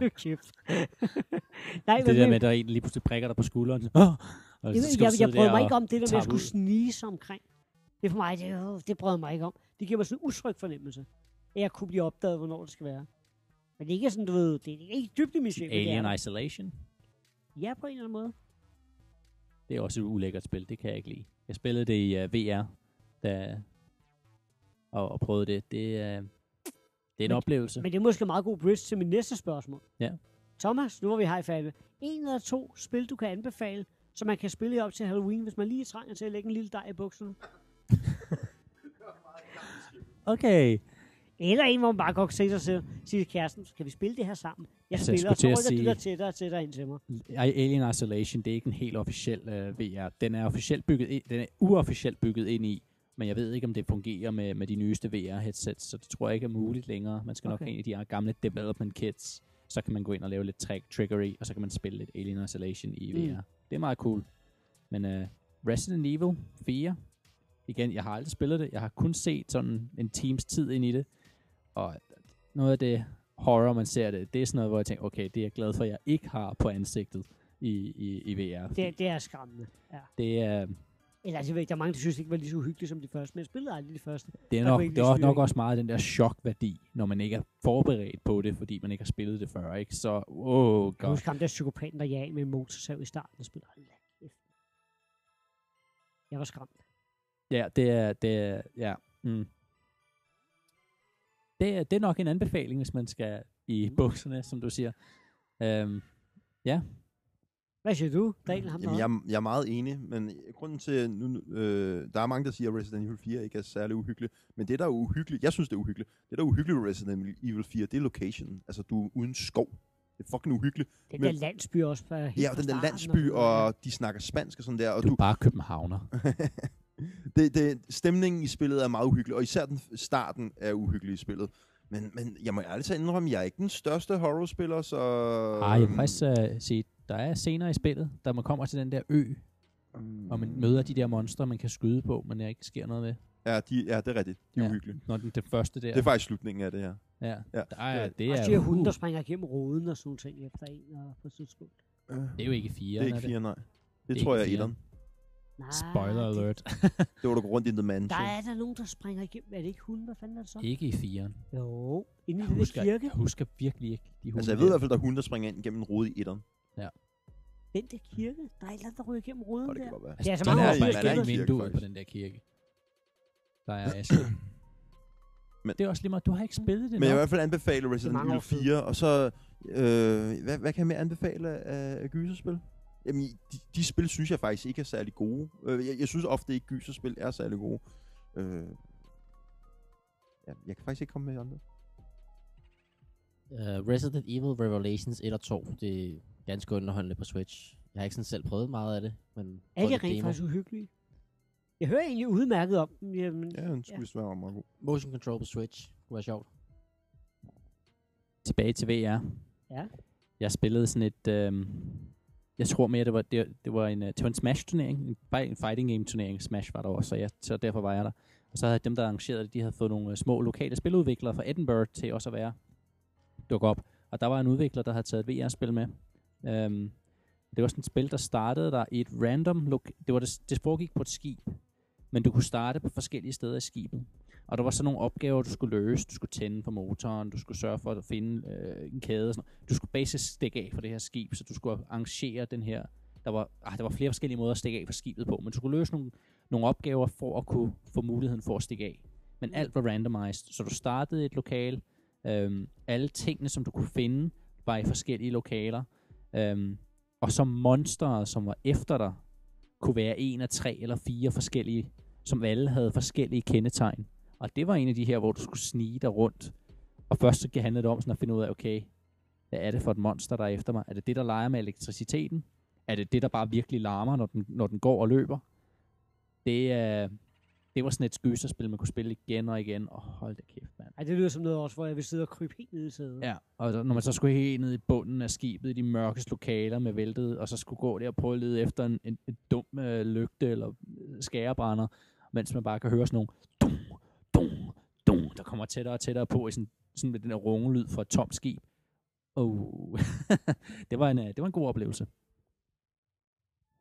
Nu kæft. Nej, Det men, der med, at der er en, lige pludselig prikker dig på skulderen. Oh, og jeg, så jeg, jeg, jeg brød mig ikke om det der med at skulle ud. snige sig omkring. Det er for mig, det, øh, det brød jeg mig ikke om. Det giver mig sådan en utryg fornemmelse. At jeg kunne blive opdaget, hvornår det skal være. Men det er ikke sådan, du ved, det er ikke dybt det er Alien der. Isolation. Ja, på en eller anden måde. Det er også et ulækkert spil. Det kan jeg ikke lide. Jeg spillede det i uh, VR, da, og, og prøvede det. Det, uh, det er en Men- oplevelse. Men det er måske meget god bridge til mit næste spørgsmål. Ja. Thomas, nu hvor vi har i færdig. En eller to spil, du kan anbefale, som man kan spille op til Halloween, hvis man lige trænger til at lægge en lille dej i bukserne. Okay. Eller en, hvor man bare kan se sig selv, sige til kæresten, skal vi spille det her sammen? Jeg Altså, jeg spiller, skulle og så rykker du sige- dig tættere og tættere ind til mig. Alien Isolation, det er ikke en helt officiel uh, VR. Den er officielt bygget ind, den er uofficielt bygget ind i, men jeg ved ikke, om det fungerer med, med de nyeste VR-headsets, så det tror jeg ikke er muligt længere. Man skal nok Okay. have en af de her gamle development kits, så kan man gå ind og lave lidt trick, trickery, og så kan man spille lidt Alien Isolation i VR. Mm. Det er meget cool. Men uh, Resident Evil 4, igen, jeg har aldrig spillet det. Jeg har kun set sådan en times tid ind i det, og noget af det horror, man ser det, det er sådan noget, hvor jeg tænker, okay, det er jeg glad for, at jeg ikke har på ansigtet i, i, i VR. Det, det er skræmmende. Ja. Det er, Eller altså, der er mange, der synes, det ikke var lige så uhyggeligt som de første, men jeg spillede aldrig de første. det er nok, det er nok også meget den der chokværdi, når man ikke er forberedt på det, fordi man ikke har spillet det før, ikke? Så, oh Jeg god. husker ham der psykopaten, der af med en motorsav i starten og spillede. Kæft. Jeg var skræmt. Ja, det er, det er, ja. Mm. Det, er, det er nok en anbefaling, hvis man skal i Mm. bukserne, som du siger. Um, Hvad siger du, Daniel? Ham Jamen, jeg, jeg er meget enig, men grunden til, nu, øh, der er mange, der siger, at Resident Evil 4 ikke er særlig uhyggeligt, men det, der er uhyggeligt, jeg synes, det er uhyggeligt, det, der er uhyggeligt ved Resident Evil 4, det er location. Altså, du er uden skov. Det er fucking uhyggeligt. Den men- der landsby også. Fra, helt Ja, og den der landsby, noget. og de snakker spansk og sådan der, og du du, er bare københavner. det, det, stemningen i spillet er meget uhyggelig, og især den starten er uhyggelig i spillet. Men, men jeg må ærligt talt indrømme, jeg er ikke den største horrorspiller, så... Ej, jeg vil faktisk uh, sige, der er scener i spillet, der man kommer til den der ø, Mm. og man møder de der monstre, man kan skyde på, men der ikke sker noget med. Ja, de, ja, det er rigtigt. De er Ja. uhyggelige. Når den, det første der. Det er faktisk slutningen af det her. ja. Ja, Der er, det- det, Også er, de her hunde, der springer igennem roden og sådan ting efter en og på tidspunkt. Øh, det er jo ikke fire. det er ikke fire, nej. Det, er tror jeg er etteren. Nej, Spoiler alert. Det var du rundt i The Der Mansion. er der nogen, der springer igennem. Er det ikke hunde? Hvad fanden er det så? ikke i firen. Jo, inde i Jeg den der husker, kirke. jeg husker virkelig ikke de hunde. Altså, jeg ved i der. hvert fald, der er hunde, der springer ind gennem en rode i etteren. Den der kirke. Der er et eller andet, der ryger igennem roden Og det der. kan godt være. Det er så der mange er faktisk jeg ikke Kirke, på den der kirke. Der er Asger. Men- det er også lige meget, du har ikke spillet det Men jeg vil i nok. hvert fald anbefale Resident Evil år siden. 4, og så... Øh, hvad, hvad kan jeg mere anbefale af, af gyserspil? Jamen, de, de spil synes jeg faktisk ikke er særlig gode. Øh, jeg, jeg synes ofte ikke, gyserspil er særlig gode. Øh, ja, jeg kan faktisk ikke komme med andre. Uh, Resident Evil Revelations 1 og 2, det er ganske underholdende på Switch. Jeg har ikke sådan selv prøvet meget af det, men Er de rent faktisk uhyggelige? Jeg hører egentlig udmærket om dem. Jamen, Ja, den skulle vist være meget god. Motion control på Switch, det være sjovt. Tilbage til VR. Ja. Jeg spillede sådan et... Øhm, jeg tror mere, det var, det, det var en, øh, det var en Smash-turnering. En, en fighting game-turnering. Smash var der også, så, jeg, så derfor var jeg der. Og så havde dem, der arrangerede det, de havde fået nogle øh, små lokale spiludviklere fra Edinburgh til også at være dukke op. Og der var en udvikler, der havde taget et VR-spil med. Øhm, det var sådan et spil, der startede der i et random... Lo- det, var det, det foregik på et skib. Men du kunne starte på forskellige steder i skibet. Og der var så nogle opgaver, du skulle løse. Du skulle tænde for motoren, du skulle sørge for at finde øh, en kæde og sådan noget. Du skulle basis stikke af for det her skib, så du skulle arrangere den her... Der var, ah, der var flere forskellige måder at stikke af for skibet på, men du skulle løse nogle, nogle opgaver for at kunne få muligheden for at stikke af. Men alt var randomized, så du startede et lokal. Øhm, alle tingene, som du kunne finde, var i forskellige lokaler. Øhm, og så monsteret, som var efter dig, kunne være en af tre eller fire forskellige, som alle havde forskellige kendetegn. Og det var en af de her, hvor du skulle snige dig rundt. Og først så handlede det om sådan at finde ud af, okay, hvad er det for et monster, der er efter mig? Er det det, der leger med elektriciteten? Er det det, der bare virkelig larmer, når den, når den går og løber? Det, øh, det var sådan et skøserspil, man kunne spille igen og igen. Og hold da kæft, mand. Ej, det lyder som noget også, hvor jeg vil sidde og krybe helt ned i sædet. Ja, og så- når man så skulle helt ned i bunden af skibet, i de mørkeste lokaler med væltet, og så skulle gå der og prøve at lede efter en, en, en dum øh, lygte eller øh, skærebrænder, mens man bare kan høre sådan nogle der kommer tættere og tættere på i sådan, sådan med den der rungelyd fra et tomt skib. Oh. det, var en, øh, det var en god oplevelse.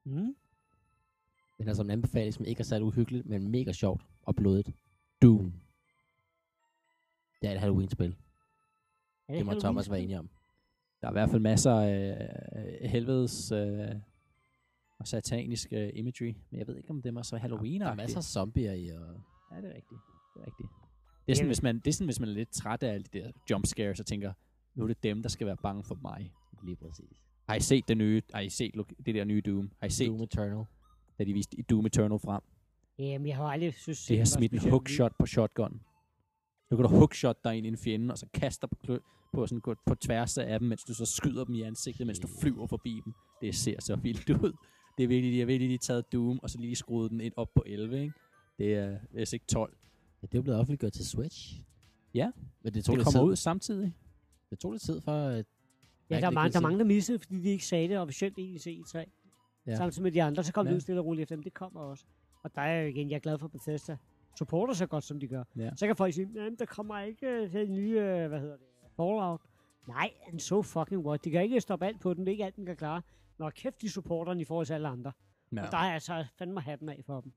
Mm. Den er som en anbefaling, som ikke er særlig uhyggeligt, men mega sjovt og blodigt. Doom. Det er et Halloween-spil. Er Det må Halloween Thomas være enig om. Der er i hvert fald masser af øh, helvedes øh, og satanisk øh, imagery, men jeg ved ikke, om det er så halloween Der er masser af zombier i, og Ja, det er rigtigt. Det er rigtigt. Det er, sådan, hvis man, det er sådan, hvis man er lidt træt af alle de der jump scares, og tænker, nu er det dem, der skal være bange for mig. lige præcis. Har I set det nye, har I set det der nye Doom? Har I set, Doom Eternal. da de viste Doom Eternal frem? Jamen, jeg har aldrig synes, Det har smidt en hookshot på shotgun. Nu kan du hookshot dig ind i en fjende, og så kaster på, klø- på, sådan, gå på tværs af dem, mens du så skyder dem i ansigtet, mens du flyver forbi dem. Det ser så vildt ud. Det er virkelig, de har virkelig lige taget Doom, og så lige skruet den ind op på 11, ikke? Det er hvis ikke 12. Ja, det er jo blevet offentliggjort til Switch. Ja. Men det tog, Det lidt kommer tid. ud samtidig. Det tog lidt tid for... at- Ja, der er, kan der er mange, der missede, fordi de ikke sagde det officielt i C3. Ja. Ja. Samtidig med de andre, så kom ja. Det ud stille og roligt efter dem. Det kommer også. Og der er jo igen, jeg er glad for Bethesda. Supporter så godt, som de gør. Ja. Så kan folk sige, at der kommer ikke øh, til nye, øh, hvad hedder det, Fallout. Nej, and so fucking what. De kan ikke stoppe alt på den. Det er ikke alt, den kan klare. Nå, kæft, de supporter i forhold til alle andre. Ja. Og der er altså fandme hatten af for dem.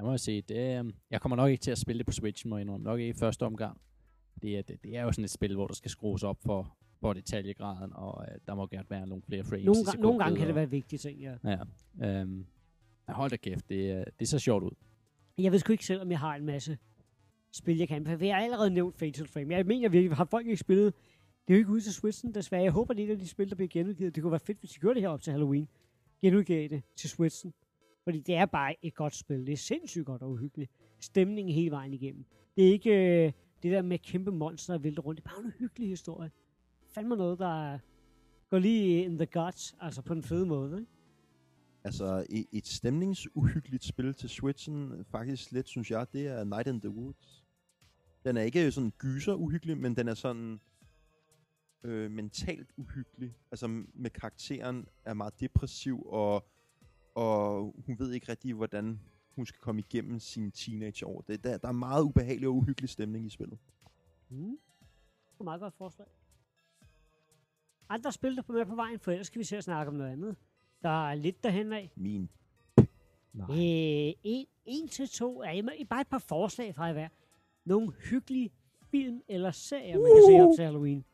Jeg må sige, det, øhm, jeg kommer nok ikke til at spille det på Switch, må jeg indrømme. Nok ikke i første omgang. Det er, det, det er jo sådan et spil, hvor der skal skrues op for, for detaljegraden, og øh, der må gerne være nogle flere frames Nogle, gang, nogle gange kan det være en vigtig ting, ja. Ja. Øhm, hold da kæft, det, er- det ser sjovt ud. Jeg ved sgu ikke selv, om jeg har en masse spil, jeg kan anbefale. Jeg har allerede nævnt Fatal Frame. Jeg mener virkelig, har folk ikke spillet? Det er jo ikke ude til Switchen, desværre. Jeg håber, det er et af de spil, der bliver genudgivet. Det kunne være fedt, hvis de gjorde det her op til Halloween. Genudgive det til Switchen. Fordi det er bare et godt spil. Det er sindssygt godt og uhyggeligt. Stemningen hele vejen igennem. Det er ikke øh, det der med kæmpe monster, der vælte rundt. Det er bare en hyggelig historie. Fandme noget, der går lige in the guts, altså på en fed måde. Ikke? Altså, et, et stemningsuhyggeligt spil til Switchen, faktisk lidt, synes jeg, det er Night in the Woods. Den er ikke sådan gyser uhyggelig, men den er sådan øh, mentalt uhyggelig. Altså med karakteren er meget depressiv, og, og hun ved ikke rigtig, hvordan hun skal komme igennem sine teenageår. Det, der, der er meget ubehagelig og uhyggelig stemning i spillet. Mm. Det er meget godt forslag. Andre spil, der er med på vejen, for ellers skal vi se at snakke om noget andet. Der er lidt derhen af. Min. Nej. Øh, en, en til to er jamen, bare et par forslag fra hver. Nogle hyggelige film eller serier, man kan se op til Halloween.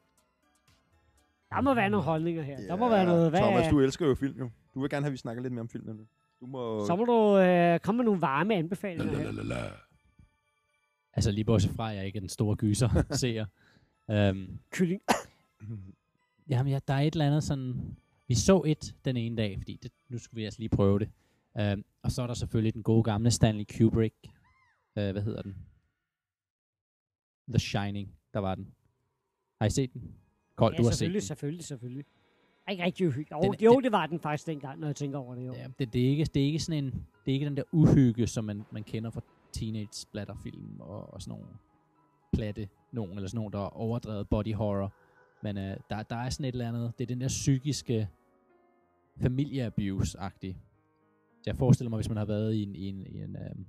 Der må være nogle holdninger her. Der må være noget. Hvad Thomas, er- du elsker jo film jo. Du vil gerne have, at vi snakker lidt mere om film. nemlig. Du må... Så må du øh, komme med nogle varme anbefalinger her. Altså lige bortset fra, at jeg ikke er den store gyser seer. Øhm, Kylling. Jamen, ja, der er et eller andet sådan... Vi så et den ene dag, fordi det, nu skulle vi altså lige prøve det. Um, og så er der selvfølgelig den gode gamle Stanley Kubrick. Uh, hvad hedder den? The Shining, der var den. Har I set den? Kold, Ja, du har set selvfølgelig, den. selvfølgelig, selvfølgelig. Er ikke rigtig uhyggeligt. Den- Jo, jo, den- det var den faktisk dengang, når jeg tænker over det. Jo. Ja, det, det, er ikke, det er ikke sådan en... Det er ikke den der uhygge, som man, man kender fra teenage splatterfilm og, og sådan nogle platte nogen, eller sådan nogle, der er overdrevet body horror. Men uh, der, der er sådan et eller andet... Det er den der psykiske familieabuse-agtig. Så jeg forestiller mig, hvis man har været i en, i en, i en, um,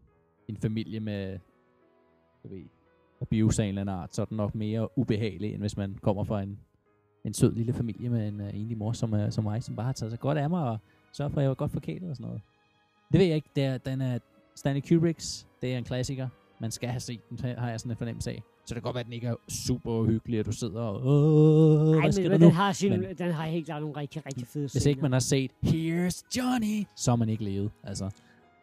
en familie med jeg ved, abuse af en eller anden art, så er den nok mere ubehagelig, end hvis man kommer fra en, en sød lille familie med en uh, enlig mor som, uh, som mig, som bare har taget sig godt af mig og sørger for, at jeg var godt forkælet og sådan noget. Det ved jeg ikke. Det er, den er Stanley Kubricks. Det er en klassiker. Man skal have set den, har jeg sådan en fornemmelse af. Så det kan godt være, at den ikke er super hyggelig, at du sidder og... Åh, Ej, hvad men, men den, har sin, Men- den har helt klart nogle rigtig, rigtig fede Hvis ikke man har set Here's Johnny, så har man ikke levet. Altså,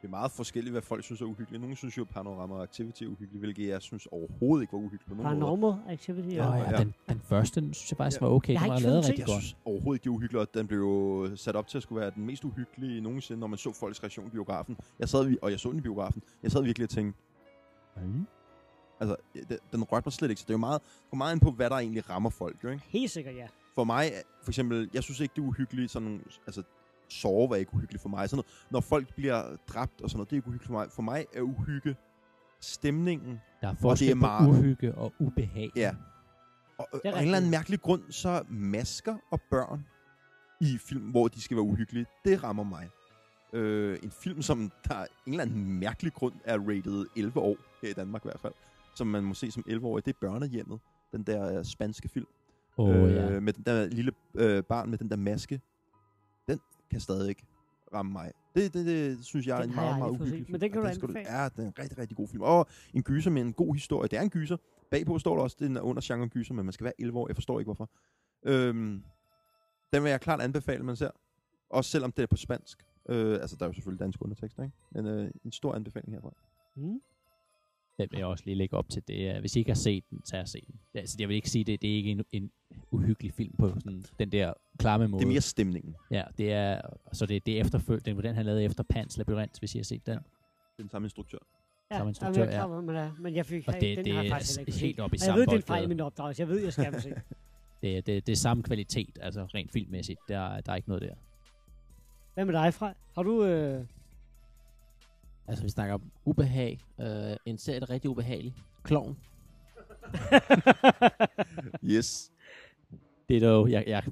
det er meget forskelligt, hvad folk synes er uhyggeligt. Nogle synes jo, Paranormal Activity er uhyggeligt, hvilket jeg synes overhovedet ikke var uhyggeligt på nogen måde. Paranormal Activity. Nå, Ja. ja, ja. Den, den første, den synes jeg faktisk Ja. var okay. Jeg har Den var ikke lavet rigtig Jeg godt. synes overhovedet ikke, det er uhyggeligt, og den blev jo sat op til at skulle være den mest uhyggelige nogensinde, når man så folks reaktion i biografen. Jeg sad, vi- og jeg så den i biografen. Jeg sad virkelig og tænkte, altså, den, den rørte mig slet ikke. Så det er jo meget, går meget ind på, hvad der egentlig rammer folk, jo, ikke? Helt sikkert, ja. For mig, for eksempel, jeg synes ikke, det er uhyggeligt, sådan, altså, sove var ikke uhyggeligt for mig. Sådan noget, når folk bliver dræbt og sådan noget, det er ikke uhyggeligt for mig. For mig er uhygge stemningen, Der er forskel er på meget- uhygge og ubehag. Ja. Og, og er af en eller anden mærkelig grund, så masker og børn i film, hvor de skal være uhyggelige, det rammer mig. Øh, en film, som der af en eller anden mærkelig grund er rated 11 år, her i Danmark i hvert fald, som man må se som 11 år, det er Børnehjemmet, den der øh, spanske film. Oh, ja. øh, med den der lille øh, barn med den der maske. Kan stadig ikke ramme mig. Det, det, det synes jeg er Den en har jeg meget, meget uhyggelig film. men den kan Og du anbefale. Ja, den er en rigtig, rigtig god film. Og en gyser med en god historie. Det er en gyser. Bagpå står der også, den er under genre gyser, men man skal være 11 år. Jeg forstår ikke, hvorfor. Øhm, den vil jeg klart anbefale, man ser. Også selvom det er på spansk. Øh, altså, der er jo selvfølgelig danske undertekster, ikke? Men øh, en stor anbefaling herfra. Mm. Den vil jeg også lige lægge op til. Det er, hvis I ikke har set den, så se den. Det, altså, jeg vil ikke sige, det, det er ikke en, en uhyggelig film på sådan, den der klamme måde. Det er mere stemningen. Ja, det er, så det, det er efterfølgt. Den, den han lavede efter Pans Labyrinth, hvis I har set den. Den samme instruktør. Ja, Samme instruktør, jeg er man er, men jeg fik, Og det, den det har jeg er faktisk ikke helt op i Og jeg samme ved, det er en fejl i min opdragelse. Jeg ved, jeg skal se. Det, er- det, det er samme kvalitet, altså rent filmmæssigt. Der, er- der er ikke noget der. Hvad med dig, Frej? Har du... Øh... Altså, vi snakker om ubehag. Øh, en serie, der er rigtig ubehagelig. Klovn. Yes. Det er dog, jeg, jeg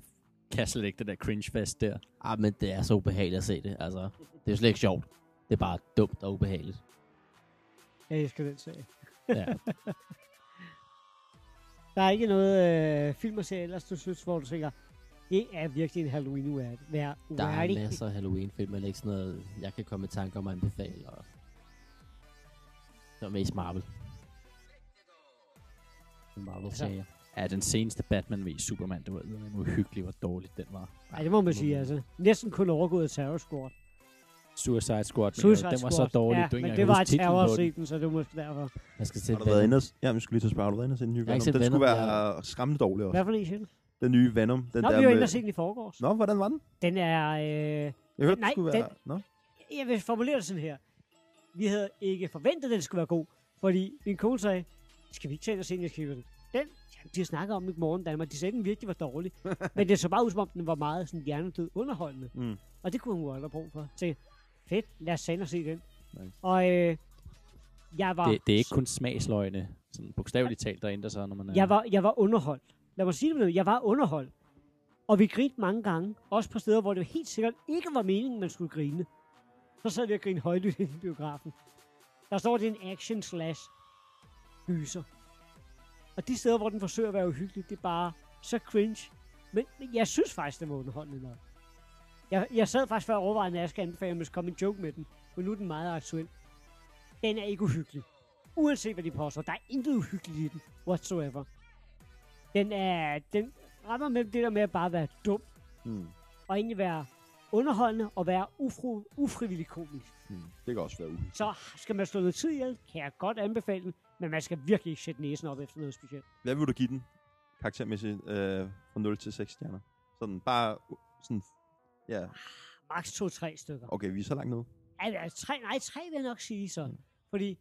kan slet ikke den der cringe fest der. Ah, men det er så ubehageligt at se det. Altså, det er jo slet ikke sjovt. Det er bare dumt og ubehageligt. jeg elsker den serie. Ja. Der er ikke noget øh, film og serie ellers, du synes, hvor du tænker, det er virkelig en halloween værd. Vær Der er masser af Halloween-film, men ikke sådan noget, jeg kan komme i tanke om at anbefale. Og det var mest Marvel. Marvel-serier. Ja, den seneste Batman v Superman, det var hvor uhyggeligt, hvor dårligt den var. Nej, det må man sige, altså. Næsten kun overgået af Terror Squad. Suicide Squad, men Suicide den var Squad. så dårlig, ja, du ikke men det var et den. så det er måske derfor. Jeg skal se Har du været inde og, ja, vi skulle lige til at spørge, har du været inde og se den nye Venom? Den skulle Venom, være skræmmende dårlig også. Hvad for en, siger? Den nye Venom. Den Nå, der vi var inde og se den i forgårs. Nå, hvordan var den? Den er... Øh, Jeg hørte, Nej, den skulle den- være... Nå. jeg vil formulere det sådan her. Vi havde ikke forventet, at den skulle være god, fordi min kone sagde, skal vi ikke tage ind og se den, jeg skal den? Den, jamen, de har snakket om i morgen Danmark, de sagde, at den virkelig var dårlig. Men det så bare ud, som om den var meget sådan hjernedød underholdende. Mm. Og det kunne hun jo aldrig brug for. Så fedt, lad os ind og se den. Nice. Og øh, jeg var, Det, det er ikke kun smagsløgne, sådan bogstaveligt talt, der ændrer sig, når man er... jeg, var, jeg var underholdt. Lad mig sige det på noget. Jeg var underholdt. Og vi grinte mange gange. Også på steder, hvor det helt sikkert ikke var meningen, man skulle grine. Så sad vi og grinede højlydt i biografen. Der står, det er en action slash gyser. Og de steder, hvor den forsøger at være uhyggelig, det er bare så cringe. Men, men jeg synes faktisk, det var underholdende nok. Jeg, jeg sad faktisk før og overvejede, at jeg skal anbefale, om jeg skal komme en joke med den. For nu er den meget aktuel. Den er ikke uhyggelig. Uanset hvad de påstår. Der er intet uhyggeligt i den. Whatsoever. Den er... Den rammer med det der med at bare være dum. Mm. Og egentlig være underholdende og være ufri, ufrivillig komisk. Mm. Det kan også være uhyggeligt. Så skal man slå noget tid ihjel, kan jeg godt anbefale den. Men man skal virkelig ikke sætte næsen op efter noget specielt. Hvad vil du give den karaktermæssigt øh, fra 0 til 6 stjerner? Sådan bare sådan... Ja, Max to-tre stykker. okay, vi er så langt nede. Altså, tre, nej, tre vil jeg nok sige så. Fordi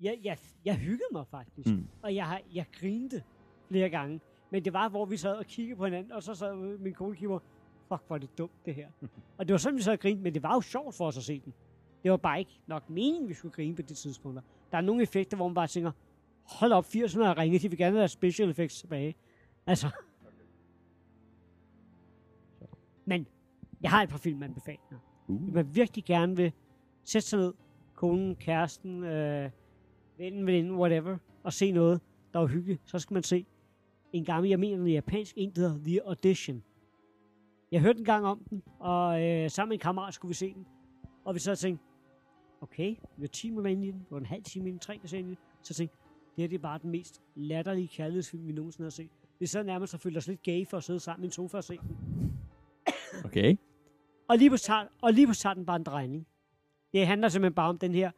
jeg, jeg, jeg hyggede mig faktisk. Mm. Og jeg, har, jeg grinte flere gange. Men det var, hvor vi sad og kiggede på hinanden, og så sad min kone og fuck, hvor er det dumt, det her. og det var sådan, vi sad og grinte, men det var jo sjovt for os at se den. Det var bare ikke nok meningen, vi skulle grine på det tidspunkt. Der er nogle effekter, hvor man bare tænker, hold op, 80'erne har ringet, de vil gerne have special effects tilbage. Altså. Men jeg har et par filmanbefalinger. Uh. Hvis man virkelig gerne vil sætte sig ned, konen, kæresten, øh, vennen, veninden, whatever, og se noget, der er hyggeligt, så skal man se en gammel, jeg mener, en japansk, en, der hedder The Audition. Jeg hørte en gang om den, og øh, sammen med en kammerat skulle vi se den. Og vi så tænkte, okay, vi var 10 minutter inde i den, var en halv time inden, tre kvarter inde i den. Så tænkte det her det er bare den mest latterlige kærlighedsfilm, vi nogensinde har set. Det er så nærmest at føle os lidt gay for at sidde sammen i en sofa og se den. Okay. Og lige på tager, og lige på tager den bare en drejning. Det handler simpelthen bare om den her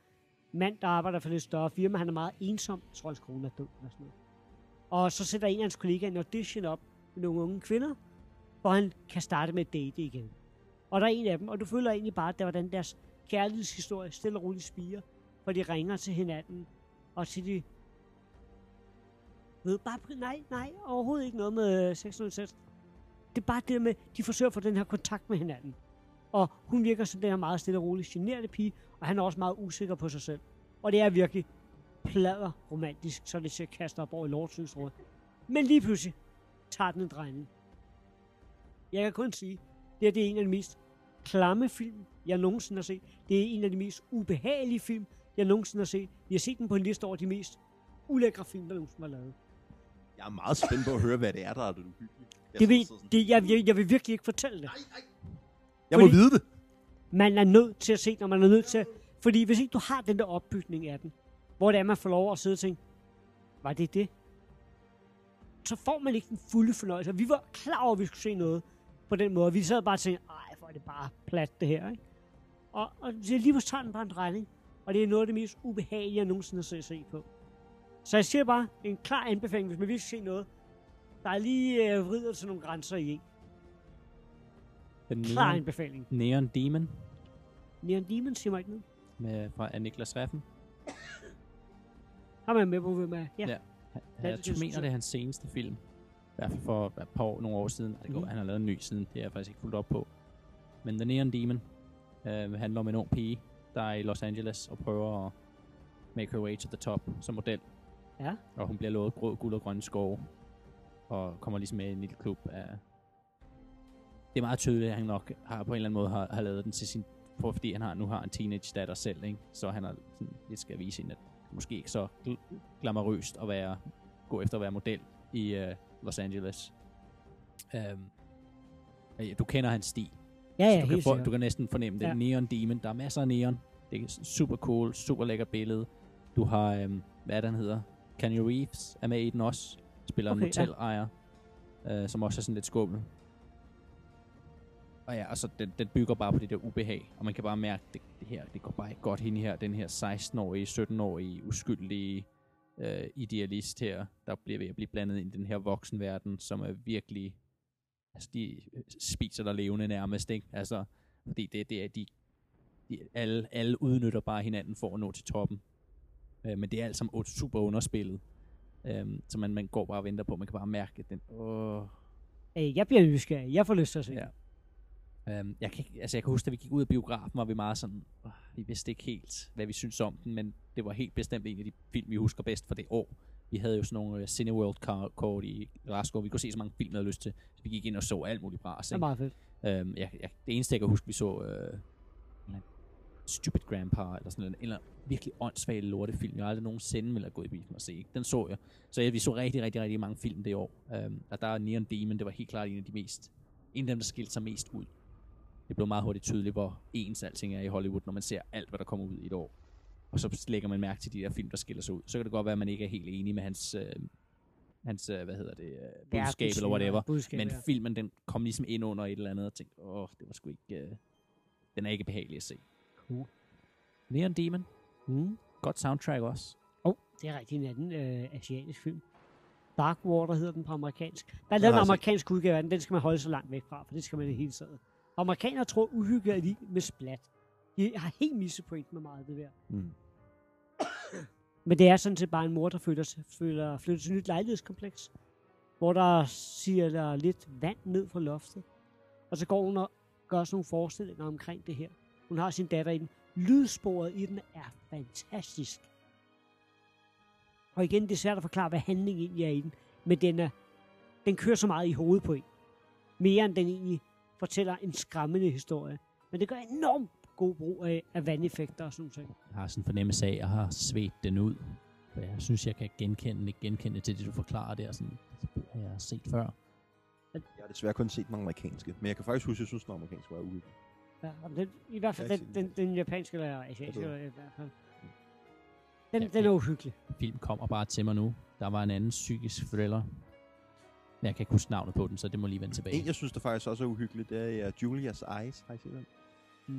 mand, der arbejder for det større firma. Han er meget ensom. Jeg tror, hans kone er død. Eller sådan noget. Og så sætter en af hans kollegaer en audition op med nogle unge kvinder, hvor han kan starte med at date igen. Og der er en af dem, og du føler egentlig bare, at det var den deres kærlighedshistorie stille og roligt spiger, hvor de ringer til hinanden, og til de ved bare, nej, nej, overhovedet ikke noget med øh, 606. Det er bare det der med, de forsøger at få den her kontakt med hinanden. Og hun virker som den her meget stille og roligt generede pige, og han er også meget usikker på sig selv. Og det er virkelig plader romantisk, så det ser kaster op over i lortsynsråd. Men lige pludselig tager den en drejning. Jeg kan kun sige, det, er det en af de mest klamme film, jeg nogensinde har set. Det er en af de mest ubehagelige film, jeg nogensinde har set. Vi har set den på en liste over de mest ulækre film, der nogensinde var lavet. Jeg er meget spændt på at høre, hvad det er, der er det uhyggelige. Jeg Det vil, det, jeg, jeg, jeg vil virkelig ikke fortælle det. Jeg må fordi- vide det. Man er nødt til at se, når man er nødt til at... Fordi hvis ikke du har den der opbygning af den, hvor det er, man får lov at sidde og tænke, var det det? Så får man ikke den fulde fornøjelse. Vi var klar over, at vi skulle se noget på den måde. Vi sad bare og tænkte, ej, er det bare plat det her, ikke? Og, og det er lige på den bare en drejning. Og det er noget af det mest ubehagelige, jeg nogensinde har set se på. Så jeg siger bare, en klar anbefaling, hvis man vil se noget, der er lige øh, vrider til nogle grænser i en. Den Klar Neon, anbefaling. Neon Demon Neon Demon siger mig ikke noget. med, fra af Niklas Reffen. Har man med på, hvem er? Ja. Ja. Ja. Han, jeg det synes mener, jeg. det er hans seneste film. I hvert fald for et par år, nogle år siden. Det går, Mhm. han har lavet en ny siden. Det er jeg faktisk ikke fuldt op på. Men The Neon Demon øh, handler om en ung pige, der er i Los Angeles og prøver at make her way to the top som model. Ja. Og hun bliver lovet grød, guld og grønne skove. Og kommer ligesom med i en lille klub af... Det er meget tydeligt, at han nok har på en eller anden måde har, har lavet den til sin... For, fordi han har, nu har en teenage datter selv, ikke? Så han har sådan, lidt skal vise hende, at det måske ikke så gl- glamourøst at være, gå efter at være model i uh, Los Angeles. Um, du kender hans stil. Ja, ja, så du, kan sikkert. du kan næsten fornemme det. Ja. Neon Demon. Der er masser af neon. Det er super cool, super lækker billede. Du har, um, hvad han hedder? Kenny Reeves er med i den også. Spiller okay, en Okay, ja. motelejer, uh, som også er sådan lidt skummel. Og ja, altså, den, den bygger bare på det der ubehag, og man kan bare mærke, det, det her, det går bare ikke godt hende her, den her 16-årige, 17-årige, uskyldige øh, idealist her, der bliver ved at blive blandet ind i den her voksenverden, som er virkelig, altså de øh, spiser der levende nærmest, ikke? Altså, fordi det, det er, de, de alle, alle udnytter bare hinanden for at nå til toppen. Øh, men det er alt sammen super underspillet. Øh, så man, man går bare og venter på, man kan bare mærke, at den, åh, Øh, jeg bliver nysgerrig. Jeg får lyst til at se Ja. Øhm, jeg, kan, altså jeg kan huske, da vi gik ud af biografen, var vi meget sådan, "Åh, vi vidste ikke helt, hvad vi synes om den, men det var helt bestemt en af de film, vi husker bedst for det år. Vi havde jo sådan nogle uh, Cineworld car- kort i Glasgow, vi kunne se så mange film, vi havde lyst til, så vi gik ind og så alt muligt bras. Det er Ikke? meget fedt. Øhm, jeg, jeg, det eneste, jeg kan huske, vi så uh, Stupid Grandpa, eller sådan en eller virkelig åndssvag lortefilm, jeg har aldrig nogensinde ville have gået i biffen og se. Ikke? Den så jeg. Så ja, vi så rigtig, rigtig, rigtig mange film det år. Øhm, og der er Neon Demon, det var helt klart en af de mest, en af dem, der skilte sig mest ud det blev meget hurtigt tydeligt, hvor ens alting er i Hollywood, når man ser alt, hvad der kommer ud i et år. Og så lægger man mærke til de der film, der skiller sig ud. Så kan det godt være, at man ikke er helt enig med hans, øh, hans øh, hvad hedder det, øh, budskab eller whatever. Budskab, Men ja. filmen, den kom ligesom ind under et eller andet, og tænkte, åh, det var sgu ikke, øh, den er ikke behagelig at se. Cool. Neon Demon, Mm. godt soundtrack også. Oh, det er rigtig en anden øh, asiatisk film. Darkwater hedder den på amerikansk. Der er lavet en amerikansk udgave af den. Den skal man holde så langt væk fra, for det skal man det hele taget. Amerikanere tror uhygge er lige med splat. De har helt misset point med meget af det der. Mm. Men det er sådan set bare en mor, der føler, føler flytter til et nyt lejlighedskompleks, hvor der siger der lidt vand ned fra loftet. Og så går hun og gør sådan nogle forestillinger omkring det her. Hun har sin datter i den. Lydsporet i den er fantastisk. Og igen, det er svært at forklare, hvad handlingen egentlig er i den. Men den, er, den kører så meget i hovedet på en. Mere end den egentlig fortæller en skræmmende historie. Men det gør enormt god brug af, af vandeffekter og sådan noget. Jeg har sådan en fornemmelse af, at jeg har svedt den ud. For Jeg synes, jeg kan genkende, genkende til det, du forklarer der. Sådan, det har jeg set før. Jeg har desværre kun set den amerikanske, men jeg kan faktisk huske, at jeg synes, den amerikanske var uhyggelig. Ja, den, I hvert fald den, den, den japanske eller asiatiske. I hvert fald. Den, Ja, den er uhyggelig. film kommer bare til mig nu. Der var en anden psykisk thriller. Men jeg kan ikke huske navnet på den, så det må lige vende tilbage. En, jeg synes, der faktisk også er uhyggelig, det er Julia's Eyes. Har I set den?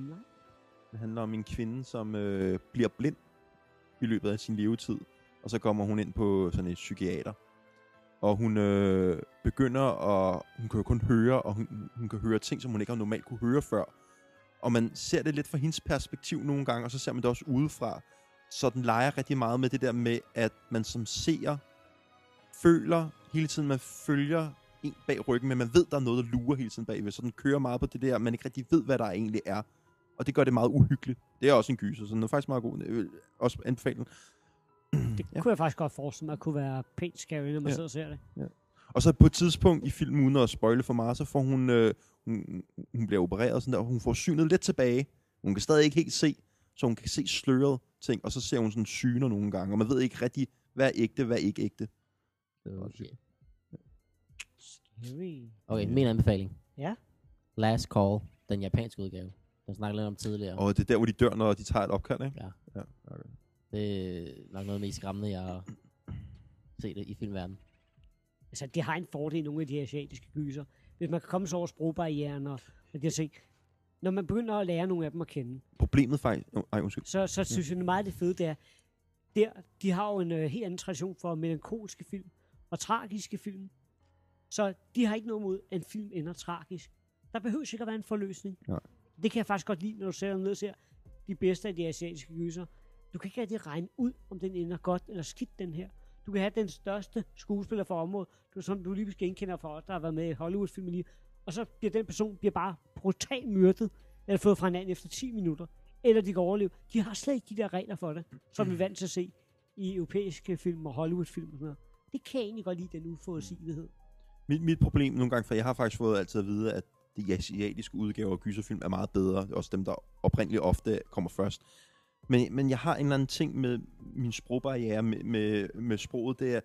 Nej. Den handler om en kvinde, som øh, bliver blind i løbet af sin levetid. Og så kommer hun ind på sådan et psykiater. Og hun øh, begynder at... Hun kan jo kun høre, og hun, hun kan høre ting, som hun ikke har normalt kunne høre før. Og man ser det lidt fra hendes perspektiv nogle gange, og så ser man det også udefra. Så den leger rigtig meget med det der med, at man som seer føler hele tiden, man følger en bag ryggen, men man ved, der er noget, der lurer hele tiden bagved. Så den kører meget på det der, man ikke rigtig ved, hvad der egentlig er. Og det gør det meget uhyggeligt. Det er også en gyser, så den er faktisk meget god. Jeg vil også anbefale den. Det ja. kunne jeg faktisk godt forestille mig, kunne være pænt scary, når man Ja. ja. sidder og ser det. Og så på et tidspunkt i filmen, uden at spoile for meget, så får hun, øh, hun, hun bliver opereret og sådan der, og hun får synet lidt tilbage. Hun kan stadig ikke helt se, så hun kan se sløret ting, og så ser hun sådan syner nogle gange, og man ved ikke rigtig, hvad er ægte, hvad er ikke ægte. Okay. Scary. okay, min anbefaling. Ja. Last Call, den japanske udgave. Den snakkede lidt om tidligere. Og det er der, hvor de dør, når de tager et opkald, ikke? Ja. ja okay. Det er nok noget af det mest skræmmende, jeg har set det i filmverdenen. Altså, det har en fordel, nogle af de asiatiske gyser. Hvis man kan komme så over sprogbarrieren og, og de ting. Når man begynder at lære nogle af dem at kende, Problemet faktisk... Ej, undskyld. så, så synes jeg, det er meget det fede, det er, der, de har jo en øh, helt anden tradition for melankolske film og tragiske film. Så de har ikke noget mod, at en film ender tragisk. Der behøver ikke at være en forløsning. Nej. Det kan jeg faktisk godt lide, når du sætter ned og ser de bedste af de asiatiske gyser. Du kan ikke rigtig regne ud, om den ender godt eller skidt, den her. Du kan have den største skuespiller for området, du, som du lige genkender for os, der har været med i Hollywood-film lige, og så bliver den person bliver bare brutalt myrdet, eller fået fra hinanden efter 10 minutter, eller de kan overleve. De har slet ikke de der regler for det, som vi er vant til at se i europæiske film og Hollywood-film og sådan noget. Det kan jeg egentlig godt lide, den uforudsigelighed. Mit, mit problem nogle gange, for jeg har faktisk fået altid at vide, at de asiatiske udgaver af gyserfilm er meget bedre. Det er også dem, der oprindeligt ofte kommer først. Men, men jeg har en eller anden ting med min sprogbarriere, med, med, med sproget, det er...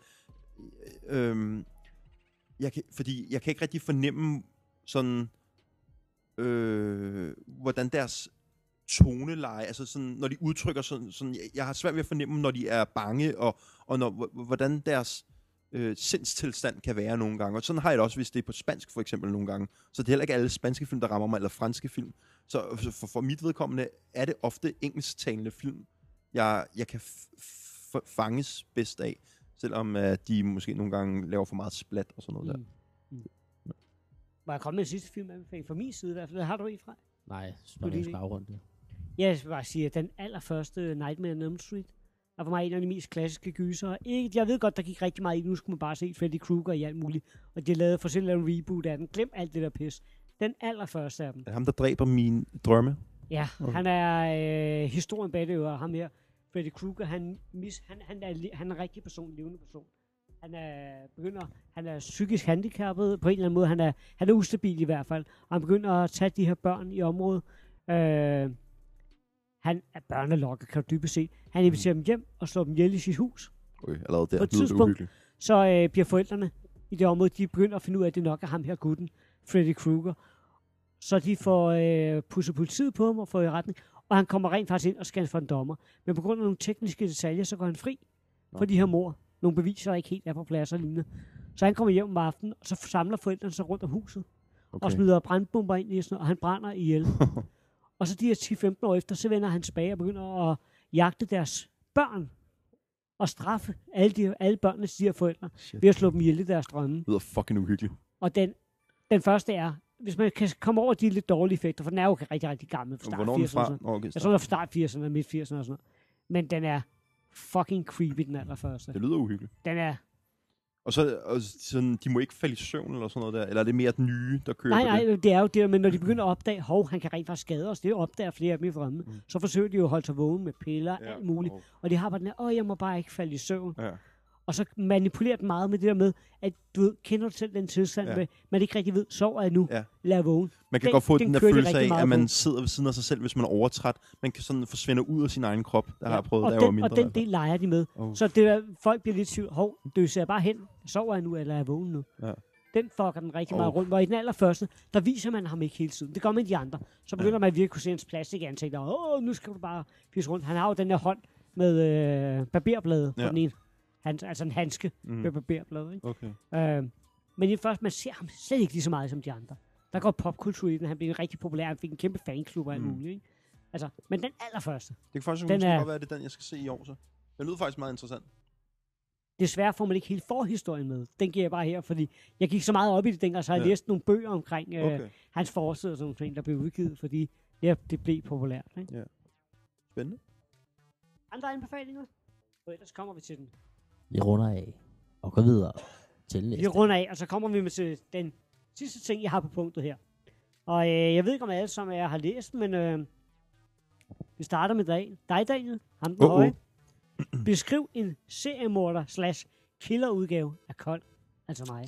Øhm, jeg kan, fordi jeg kan ikke rigtig fornemme sådan... Øh, hvordan deres toneleje, altså sådan, når de udtrykker sådan, sådan jeg, jeg har svært ved at fornemme, når de er bange, og, og når, hvordan deres øh, sindstilstand kan være nogle gange. Og sådan har jeg det også, hvis det er på spansk for eksempel nogle gange. Så det er heller ikke alle spanske film, der rammer mig, eller franske film. Så for, for mit vedkommende er det ofte engelsktalende film, jeg, jeg kan f- f- fanges bedst af. Selvom uh, de måske nogle gange laver for meget splat og sådan noget der. Mm. Mm. Må jeg komme med en sidste film anbefaling fra min side i hvert fald? Har du en fra? Nej, skal afrunde det. Ja, jeg skal bare sige, at den allerførste Nightmare on Elm Street er for mig en af de mest klassiske gyser. Ikke, jeg ved godt, der gik rigtig meget i. Nu skulle man bare se Freddy Krueger i alt muligt. Og de lavede for selv en reboot af den. Glem alt det der pis. Den allerførste af dem. Er ham, der dræber mine drømme? Ja, Okay. han er øh, historien bag det, og ham her. Freddy Krueger, han, mis, han, han, er, han er en rigtig person, en levende person. Han er, begynder, han er psykisk handicappet på en eller anden måde. Han er, han er ustabil i hvert fald. Og han begynder at tage de her børn i området. Øh, han er børnelokker, kan du dybest set. Han inviterer dem hjem og slår dem ihjel i sit hus. Okay, allerede der På et tidspunkt-. Så øh, bliver forældrene i det område, de begynder at finde ud af, at det nok er ham her gutten, Freddy Krueger. Så de får øh, pusset politiet på ham og får i retning. Og han kommer rent faktisk ind og skal for en dommer. Men på grund af nogle tekniske detaljer, så går han fri Nå. for de her mor. Nogle beviser, der ikke helt er på plads og lignende. Så han kommer hjem om aftenen, og så samler forældrene sig rundt om huset. Okay. Og smider brandbomber ind i sådan noget, og han brænder ihjel. og så de her 10-15 år efter, så vender han tilbage og begynder at jagte deres børn. Og straffe alle, de, alle børnene de her forældre Shit. ved at slå dem ihjel i deres drømme. Det lyder fucking uhyggeligt. Og den, den første er, hvis man kan komme over de lidt dårlige effekter, for den er jo rigtig, rigtig gammel. Fra start Hvornår er den 80'erne og fra? okay, Jeg start. tror, den er fra start 80'erne og midt 80'erne og sådan noget. Men den er fucking creepy, den allerførste. Det lyder uhyggeligt. Den er... Og så og sådan, de må ikke falde i søvn eller sådan noget der? Eller er det mere den nye, der kører Nej, nej, det? det er jo det, men når de begynder at opdage, hov, han kan rent faktisk skade os, det opdager flere af dem i drømme, Mm. så forsøger de jo at holde sig vågen med piller, ja, alt muligt. og- Og de har bare den her, åh, jeg må bare ikke falde i søvn. Ja. Og så manipulerer den meget med det der med, at du ved, kender du selv den tilstand, Ja. ja. med, man ikke rigtig ved, sover jeg nu, Ja. eller er vågen. Man kan Den- godt få den den, der følelse af, at man sidder ved siden af sig selv, hvis man er overtræt. Man kan sådan forsvinde ud af sin egen krop. Der har jeg prøvet, og da jeg den, var mindre. Og den del leger de med. Oh. Så det er, folk bliver lidt tvivl. Hov, det ser bare hen. Sover jeg nu, eller er jeg vågen nu? Ja. Den fucker den rigtig Oh. meget rundt. Og i den allerførste, der viser man ham ikke hele tiden. Det gør man de andre. Så begynder Ja. man virkelig at kunne se hans plastikansigt. Og åh, nu skal du bare pisse rundt. Han har jo den der hånd med øh, barberblade Ja. på den ene. Han, altså en handske Mm. med barberblade. Ikke? Okay. Øh, men det første, man ser ham slet ikke lige så meget som de andre. Der går popkultur i den. Han blev rigtig populær. Han fik en kæmpe fanklub og alt Mm. muligt. Ikke? Altså, men den allerførste. Det kan faktisk Den er- godt være, at det er den, jeg skal se i år, så. Den lyder faktisk meget interessant. Desværre får man ikke hele forhistorien med. Den giver jeg bare her, fordi jeg gik så meget op i det dengang, så har jeg Ja. læst nogle bøger omkring øh, Okay. hans forside og sådan nogle ting, der blev udgivet, fordi ja, det blev populært. Ikke? Spændende. Andre anbefalinger? Og ellers kommer vi til den. Vi runder af og går videre til Vi næste. runder af, og så kommer vi med til den sidste ting, jeg har på punktet her. Og øh, jeg ved ikke, om alle som jeg har læst, men øh, vi starter med dig. Dig, Daniel. Ham den Uh-oh. høje. Beskriv en seriemorder slash killerudgave af Kold. Altså mig.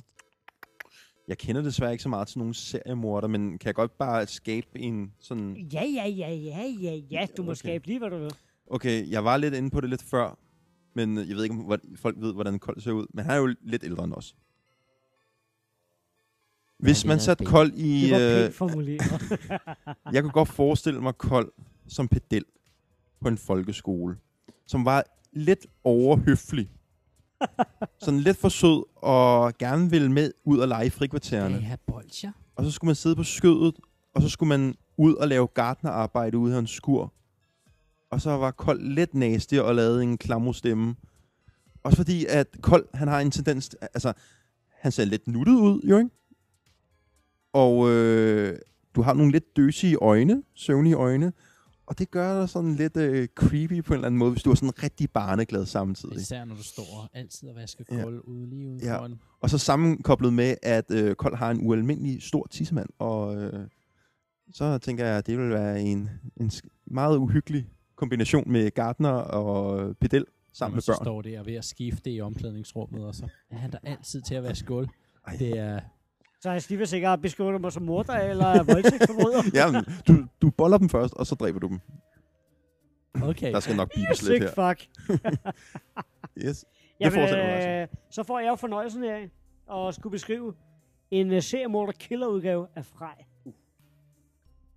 Jeg kender desværre ikke så meget til nogle seriemorder, men kan jeg godt bare skabe en sådan... Ja, ja, ja, ja, ja, ja. Du må Okay. skabe lige, hvad du vil. Okay, jeg var lidt inde på det lidt før, men jeg ved ikke, om hvor- folk ved, hvordan Kold ser ud. Men han er jo lidt ældre end os. Hvis det man satte. Kold i... Det var Øh, jeg kunne godt forestille mig Kold som pedel på en folkeskole, som var lidt overhøflig. Sådan lidt for sød og gerne ville med ud og lege i frikvartererne. Have bolcher? Og så skulle man sidde på skødet, og så skulle man ud og lave gartnerarbejde ude i hans skur. Og så var Kold lidt nasty og lavede en klamrostemme. Også fordi, at Kold, han har en tendens, altså, han ser lidt nuttet ud, jo ikke? Og øh, du har nogle lidt døsige øjne, søvnige øjne, og det gør dig sådan lidt øh, creepy på en eller anden måde, hvis du er sådan rigtig barneglad samtidig. Især når du står altid og vasker Ja. gulv ude lige ude Ja. foran. Og så sammenkoblet med, at øh, Kold har en ualmindelig stor tissemand, og øh, så tænker jeg, at det vil være en, en meget uhyggelig kombination med Gardner og Pedel sammen man med så børn. står der ved at skifte i omklædningsrummet, og så er han der altid til at gulv. Ej. Det er... så jeg Steve sikkert beskriver mig som morder eller voldtægtsforbryder. Ja, men du, du boller dem først, og så dræber du dem. Okay. Der skal nok bibes lidt her. fuck. Yes. Jamen, fortsætter du altså. øh, så får jeg jo fornøjelsen af at skulle beskrive en uh, seriemorder killer udgave af Frej.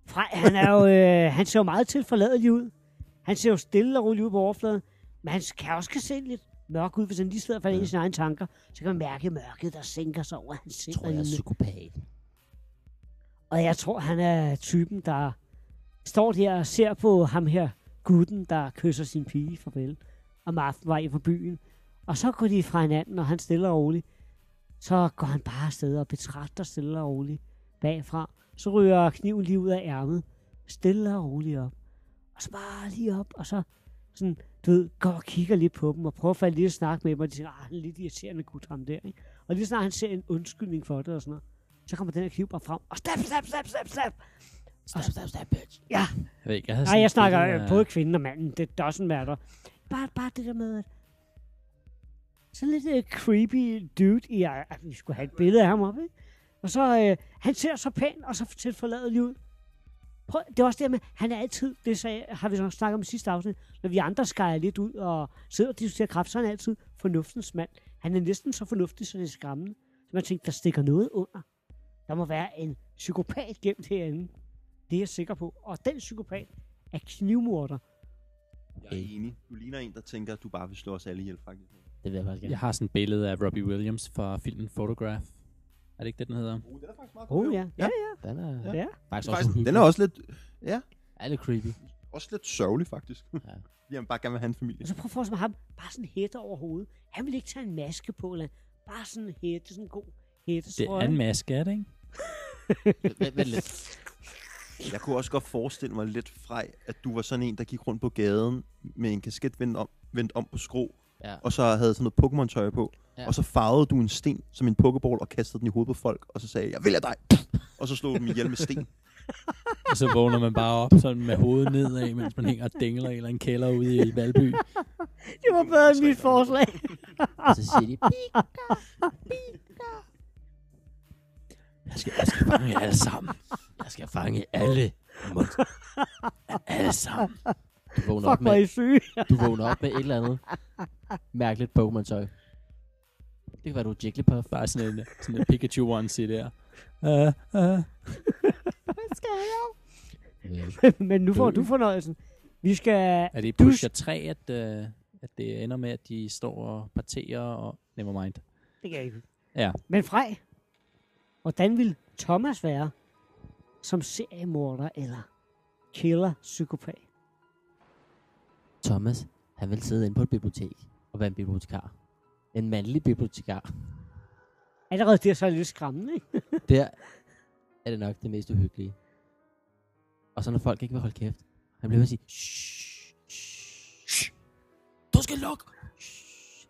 Frej, han er jo, øh, han ser jo meget tilforladelig ud. Han ser jo stille og roligt ud på overfladen, men han kan også kan se lidt mørk ud, hvis han lige sidder og falder ja. ind i sine egne tanker. Så kan man mærke mørket, der sænker sig over hans sind. tror, jeg er psykopat. Og jeg tror, han er typen, der står der og ser på ham her, gutten, der kysser sin pige farvel om aftenen vej fra byen. Og så går de fra hinanden, og han stille og roligt. Så går han bare afsted og betragter stille og roligt bagfra. Så ryger kniven lige ud af ærmet. Stille og roligt op. Og så bare lige op, og så sådan, du ved, går og kigger lidt på dem, og prøver at falde lidt og snakke med dem, og de siger, ah, han er lidt irriterende gut ham der, ikke? Og lige snart han ser en undskyldning for det og sådan noget, så kommer den her kniv bare frem, og stab, stab, stab, stab, stab. Stab, stab, stab, bitch. Ja, Jeg ved ikke, jeg nej, jeg snakker billede øh, af- både kvinden og manden, det doesn't matter. Bare, bare det der med, at sådan lidt uh, creepy dude i, at vi skulle have et billede af ham op, ikke? Og så, øh, han ser så pæn og så tilforladelig ud. Prøv, det er også det med, han er altid, det sagde, har vi så snakket om i sidste afsnit, når vi andre skærer lidt ud og sidder og diskuterer kraft, så er han altid fornuftens mand. Han er næsten så fornuftig, så det er skræmmende. Så man tænker, der stikker noget under. Der må være en psykopat gemt herinde. Det er jeg sikker på. Og den psykopat er knivmorder. Jeg er enig. Du ligner en, der tænker, at du bare vil slå os alle ihjel, faktisk. Det vil jeg faktisk gerne. Jeg har sådan et billede af Robbie Williams fra filmen Photograph. Er det ikke det, den hedder? Uh, den er faktisk meget Oh ja. Ja, Den er ja. faktisk også Faktisk, uhyggelig. den er også lidt, ja, er lidt creepy. også lidt sørgelig, faktisk. Ja. Han bare gerne vil have en familie. Og så prøv at forestille mig ham, bare sådan en hætte over hovedet. Han vil ikke tage en maske på, eller bare sådan en hætte, sådan en god hætte. Det er en maske, er det ikke? Vent, vent lidt. Jeg kunne også godt forestille mig lidt frej, at du var sådan en, der gik rundt på gaden med en kasket vendt om, vendt om på skrå, Ja. og så havde sådan noget Pokémon-tøj på. Ja. Og så farvede du en sten som en pokeball og kastede den i hovedet på folk, og så sagde jeg, jeg vil have dig. og så slog dem ihjel med sten. Og så vågner man bare op sådan med hovedet nedad, mens man hænger og dingler i en eller anden kælder ude i Valby. Det var bedre end mit forslag. Og så siger de, "Pik." Jeg skal, jeg skal fange alle sammen. jeg skal fange alle. alle sammen. Du vågner, op Fuck, hvor er med, I syge. du vågner op med et eller andet mærkeligt Pokémon-tøj. Det kan være, du er Jigglypuff. Bare sådan en, sådan en Pikachu onesie der. Uh, uh. Øh, Men nu får du fornøjelsen. Vi skal... Er det i Du- Pusher 3, at, uh, at det ender med, at de står og parterer og... Never mind. Det kan jeg ikke. Ja. Men Frej, hvordan vil Thomas være som seriemorder eller killer psykopat. Thomas, han vil sidde inde på et bibliotek og være en bibliotekar. En mandlig bibliotekar. Allerede det er så lidt skræmmende, ikke? Der er det nok det mest uhyggelige. Og så når folk ikke vil holde kæft. Han bliver ved at sige, shh, shh, shh. Du skal lukke. Shh.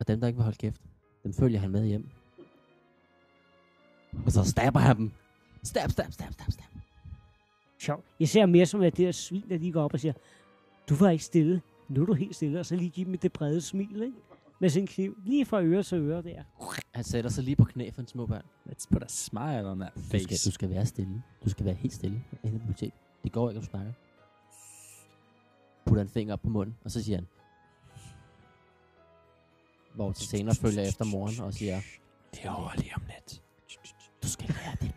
Og dem, der ikke vil holde kæft, dem følger han med hjem. Og så stabber han dem. Stab, stab, stab, stab, stab. Sjovt. Jeg ser mere som, at det er svin, der lige går op og siger, du var ikke stille. Nu er du helt stille. Og så lige give dem det brede smil, ikke? Med sin kniv. Lige fra øre til øre der. Han sætter sig lige på knæ for en små børn. Let's put a smile on that Du skal, face. du skal være stille. Du skal være helt stille inde i biblioteket. Det går ikke, at du snakker. Putter en finger op på munden, og så siger han... Hvor til senere følger efter moren og siger... Det er over lige om lidt. Du skal lære dit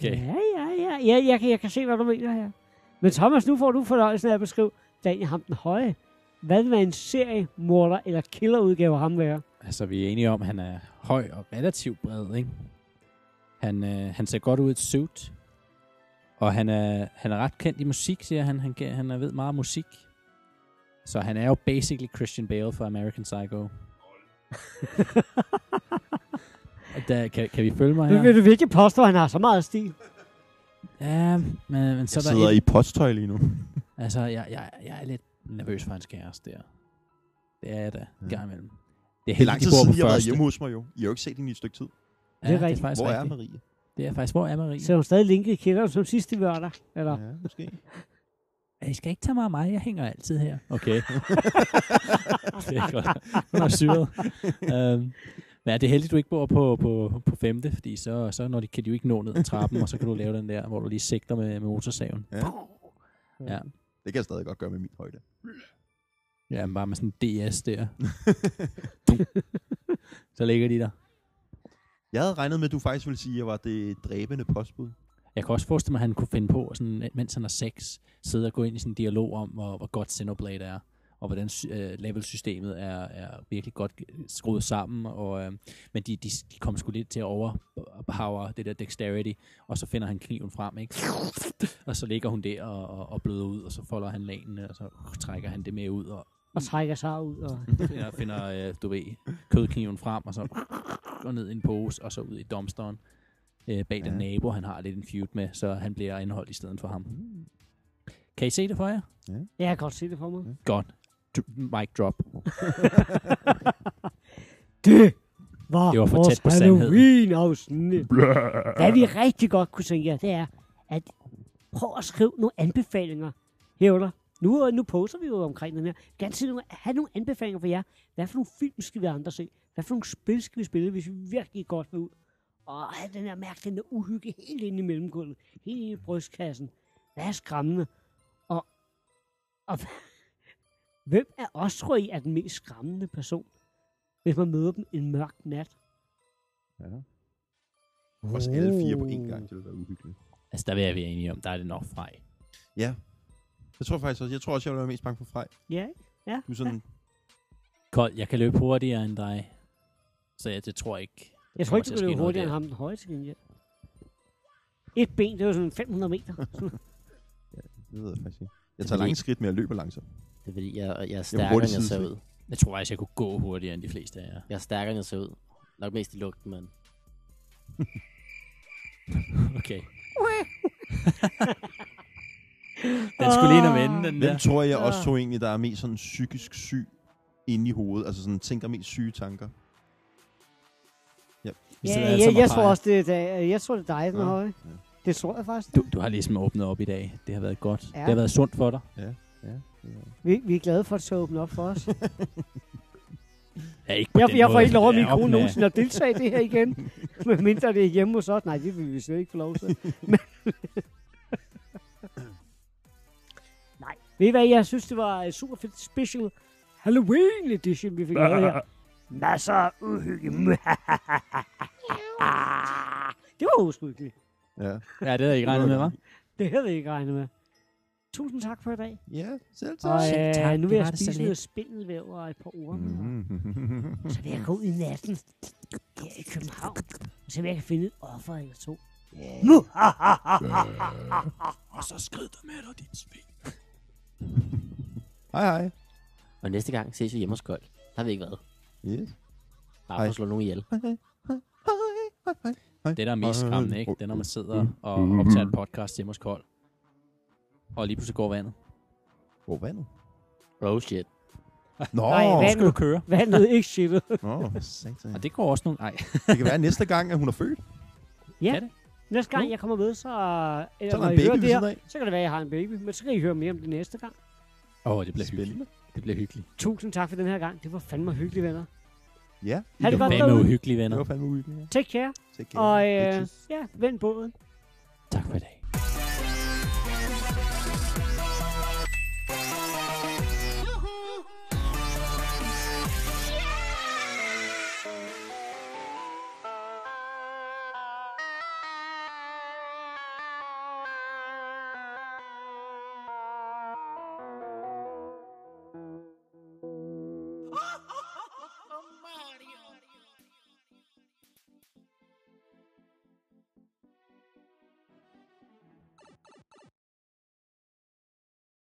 Okay. Ja, ja, ja. ja jeg, kan, jeg kan se, hvad du mener her. Men Thomas, nu får du fornøjelsen af at beskrive Daniel Ham den Høje. Hvad vil en serie, morder eller killerudgave ham være? Altså, vi er enige om, at han er høj og relativt bred, ikke? Han, øh, han ser godt ud i et suit. Og han er, han er ret kendt i musik, siger han. Han, han er ved meget om musik. Så han er jo basically Christian Bale for American Psycho. Der, kan, kan vi følge mig her? vil du virkelig påstå, at han har så meget stil. Ja, men, men så Jeg er der sidder et, i posttøj lige nu. Altså, jeg, jeg, jeg er lidt nervøs for hans kæreste der. Det er jeg da, Ja. gang imellem. Det er Det er helt lang tid siden, jeg har været hjemme hos mig jo. I har jo ikke set hende i et stykke tid. Ja, Det er det er rigtigt. faktisk Hvor er rigtigt. Marie? Det er faktisk, hvor er Marie? Så er hun stadig linket i kælderen som sidste lørdag. Eller? Ja, måske. I skal ikke tage mig af mig, jeg hænger altid her. Okay. det er godt. Hun er syret. um, men er det heldigt, du ikke bor på, på, på femte, fordi så, så når de, kan de jo ikke nå ned ad trappen, og så kan du lave den der, hvor du lige sigter med, med motorsaven. Ja. Ja. Det kan jeg stadig godt gøre med min højde. Ja, men bare med sådan en DS der. så ligger de der. Jeg havde regnet med, at du faktisk ville sige, at jeg var det dræbende postbud. Jeg kan også forestille mig, at han kunne finde på, sådan, mens han har sex, sidde og gå ind i sådan en dialog om, hvor, hvor godt Xenoblade er, og hvordan uh, levelsystemet er, er virkelig godt skruet sammen. Og, uh, men de, de, de kom sgu lidt til at overpower det der dexterity, og så finder han kniven frem, ikke? Og så ligger hun der og, og, og bløder ud, og så folder han lagene, og så trækker han det med ud, og Og trækker sig ud. Og... finder, finder uh, du ved, kødkniven frem, og så går ned i en pose, og så ud i dumpsteren øh, bag ja. den Ja. nabo, han har lidt en feud med, så han bliver indholdt i stedet for ham. Kan I se det for jer? Jeg kan godt se det for mig. Godt. D- mic drop. Det var, Det var for vores tæt på. Halloween-afsnit. Hvad vi rigtig godt kunne tænke jer, det er, at prøv at skrive nogle anbefalinger herunder. Nu, nu poster vi jo omkring den her. Gerne se nogle, have nogle anbefalinger for jer. Hvad for nogle film skal vi andre se? Hvad for nogle spil skal vi spille, hvis vi virkelig godt vil ud? Og have den her mærke, den der uhygge helt inde i mellemgulvet. Helt inde i brystkassen. Hvad er skræmmende? Og, og hvem af os, tror I, er den mest skræmmende person, hvis man møder dem en mørk nat? Ja. Også alle fire på én gang, det ville være uhyggeligt. Altså, der vil jeg være enige om, der er det nok frej. Ja. Jeg tror faktisk også, jeg tror også, jeg vil være mest bange for Frej. Ja, ja. Du er sådan, Kold, jeg kan løbe hurtigere end dig. Så jeg, det tror jeg ikke. Jeg tror ikke, du kan løbe hurtigere end ham den høje til gengæld. Et ben, det er jo sådan 500 meter. det ved jeg faktisk ikke. Jeg tager lange skridt, men jeg løber langsomt. Det er fordi, jeg, jeg er Jeg stærkere, bruger end jeg ser ud. Jeg tror faktisk, jeg kunne gå hurtigere end de fleste af jer. Jeg er stærkere, end jeg ser ud. Nok mest i lugten, men... Okay. den skulle lige nå vende, den Hvem der. tror jeg Ja. også to egentlig, der er mest sådan psykisk syg inde i hovedet? Altså sådan tænker mest syge tanker. Ja, ja, alle jeg, jeg, tror også, det er, dig- jeg tror, det er dig, den Ja, høje. ja. Det tror jeg faktisk. Du, du har ligesom åbnet op i dag. Det har været godt. Ja. Det har været sundt for dig. Ja. Vi, vi er glade for, at det åbne op for os. Ja, ikke på jeg, den jeg får måde. ikke lov Ja, min op kone med- nogensinde at deltage i det her igen. Men mindre det er hjemme hos os. Nej, det vil vi slet ikke få lov til. Men... Nej. Ved I hvad, jeg synes, det var et super fedt special Halloween edition, vi fik lavet her. Masser af uhygge. det var uskyldigt. Ja. Ja, det havde jeg ikke regnet med, hva'? Det havde jeg ikke regnet med. Tusind tak for i dag. Ja, selv Og Selv øh, tak, nu vil jeg det så spise lidt. noget spindelvæv og et par ord. Mm. Mm. Så vil jeg gå ud i natten her i København. Og se, om jeg kan finde et offer eller to. Og så skrid dig med dig, dit svin. Hej, hej. Og næste gang ses vi hjemme hos Kold. Der har vi ikke været. Yes. Bare for at slå nogen ihjel. Hej, hej, hej, hej, hej. Det, der er mest skræmmende, ikke? Det er, når man sidder og optager en podcast hjemme hos Kold. Og lige pludselig går vandet. Hvor er vandet? Oh shit. Nå, Nej, vandet. skal du køre. Vandet ikke shittet. Nå, satan. Og det går også nogle... Nej, Det kan være næste gang, at hun er født. Ja. Kan det? Næste gang jeg kommer med, så, eller Så er der en baby det her, så kan det være, at jeg har en baby. Men så kan I høre mere om det næste gang. Åh, oh, det bliver Spændende. hyggeligt. Det bliver hyggeligt. Tusind tak for den her gang. Det var fandme hyggeligt, venner. Ja, Ha' det godt Hvad med derude. uhyggelige det venner? var fandme uhyggeligt. ja. Take care. Take care, Og øh, ja, vend båden. Tak for i dag.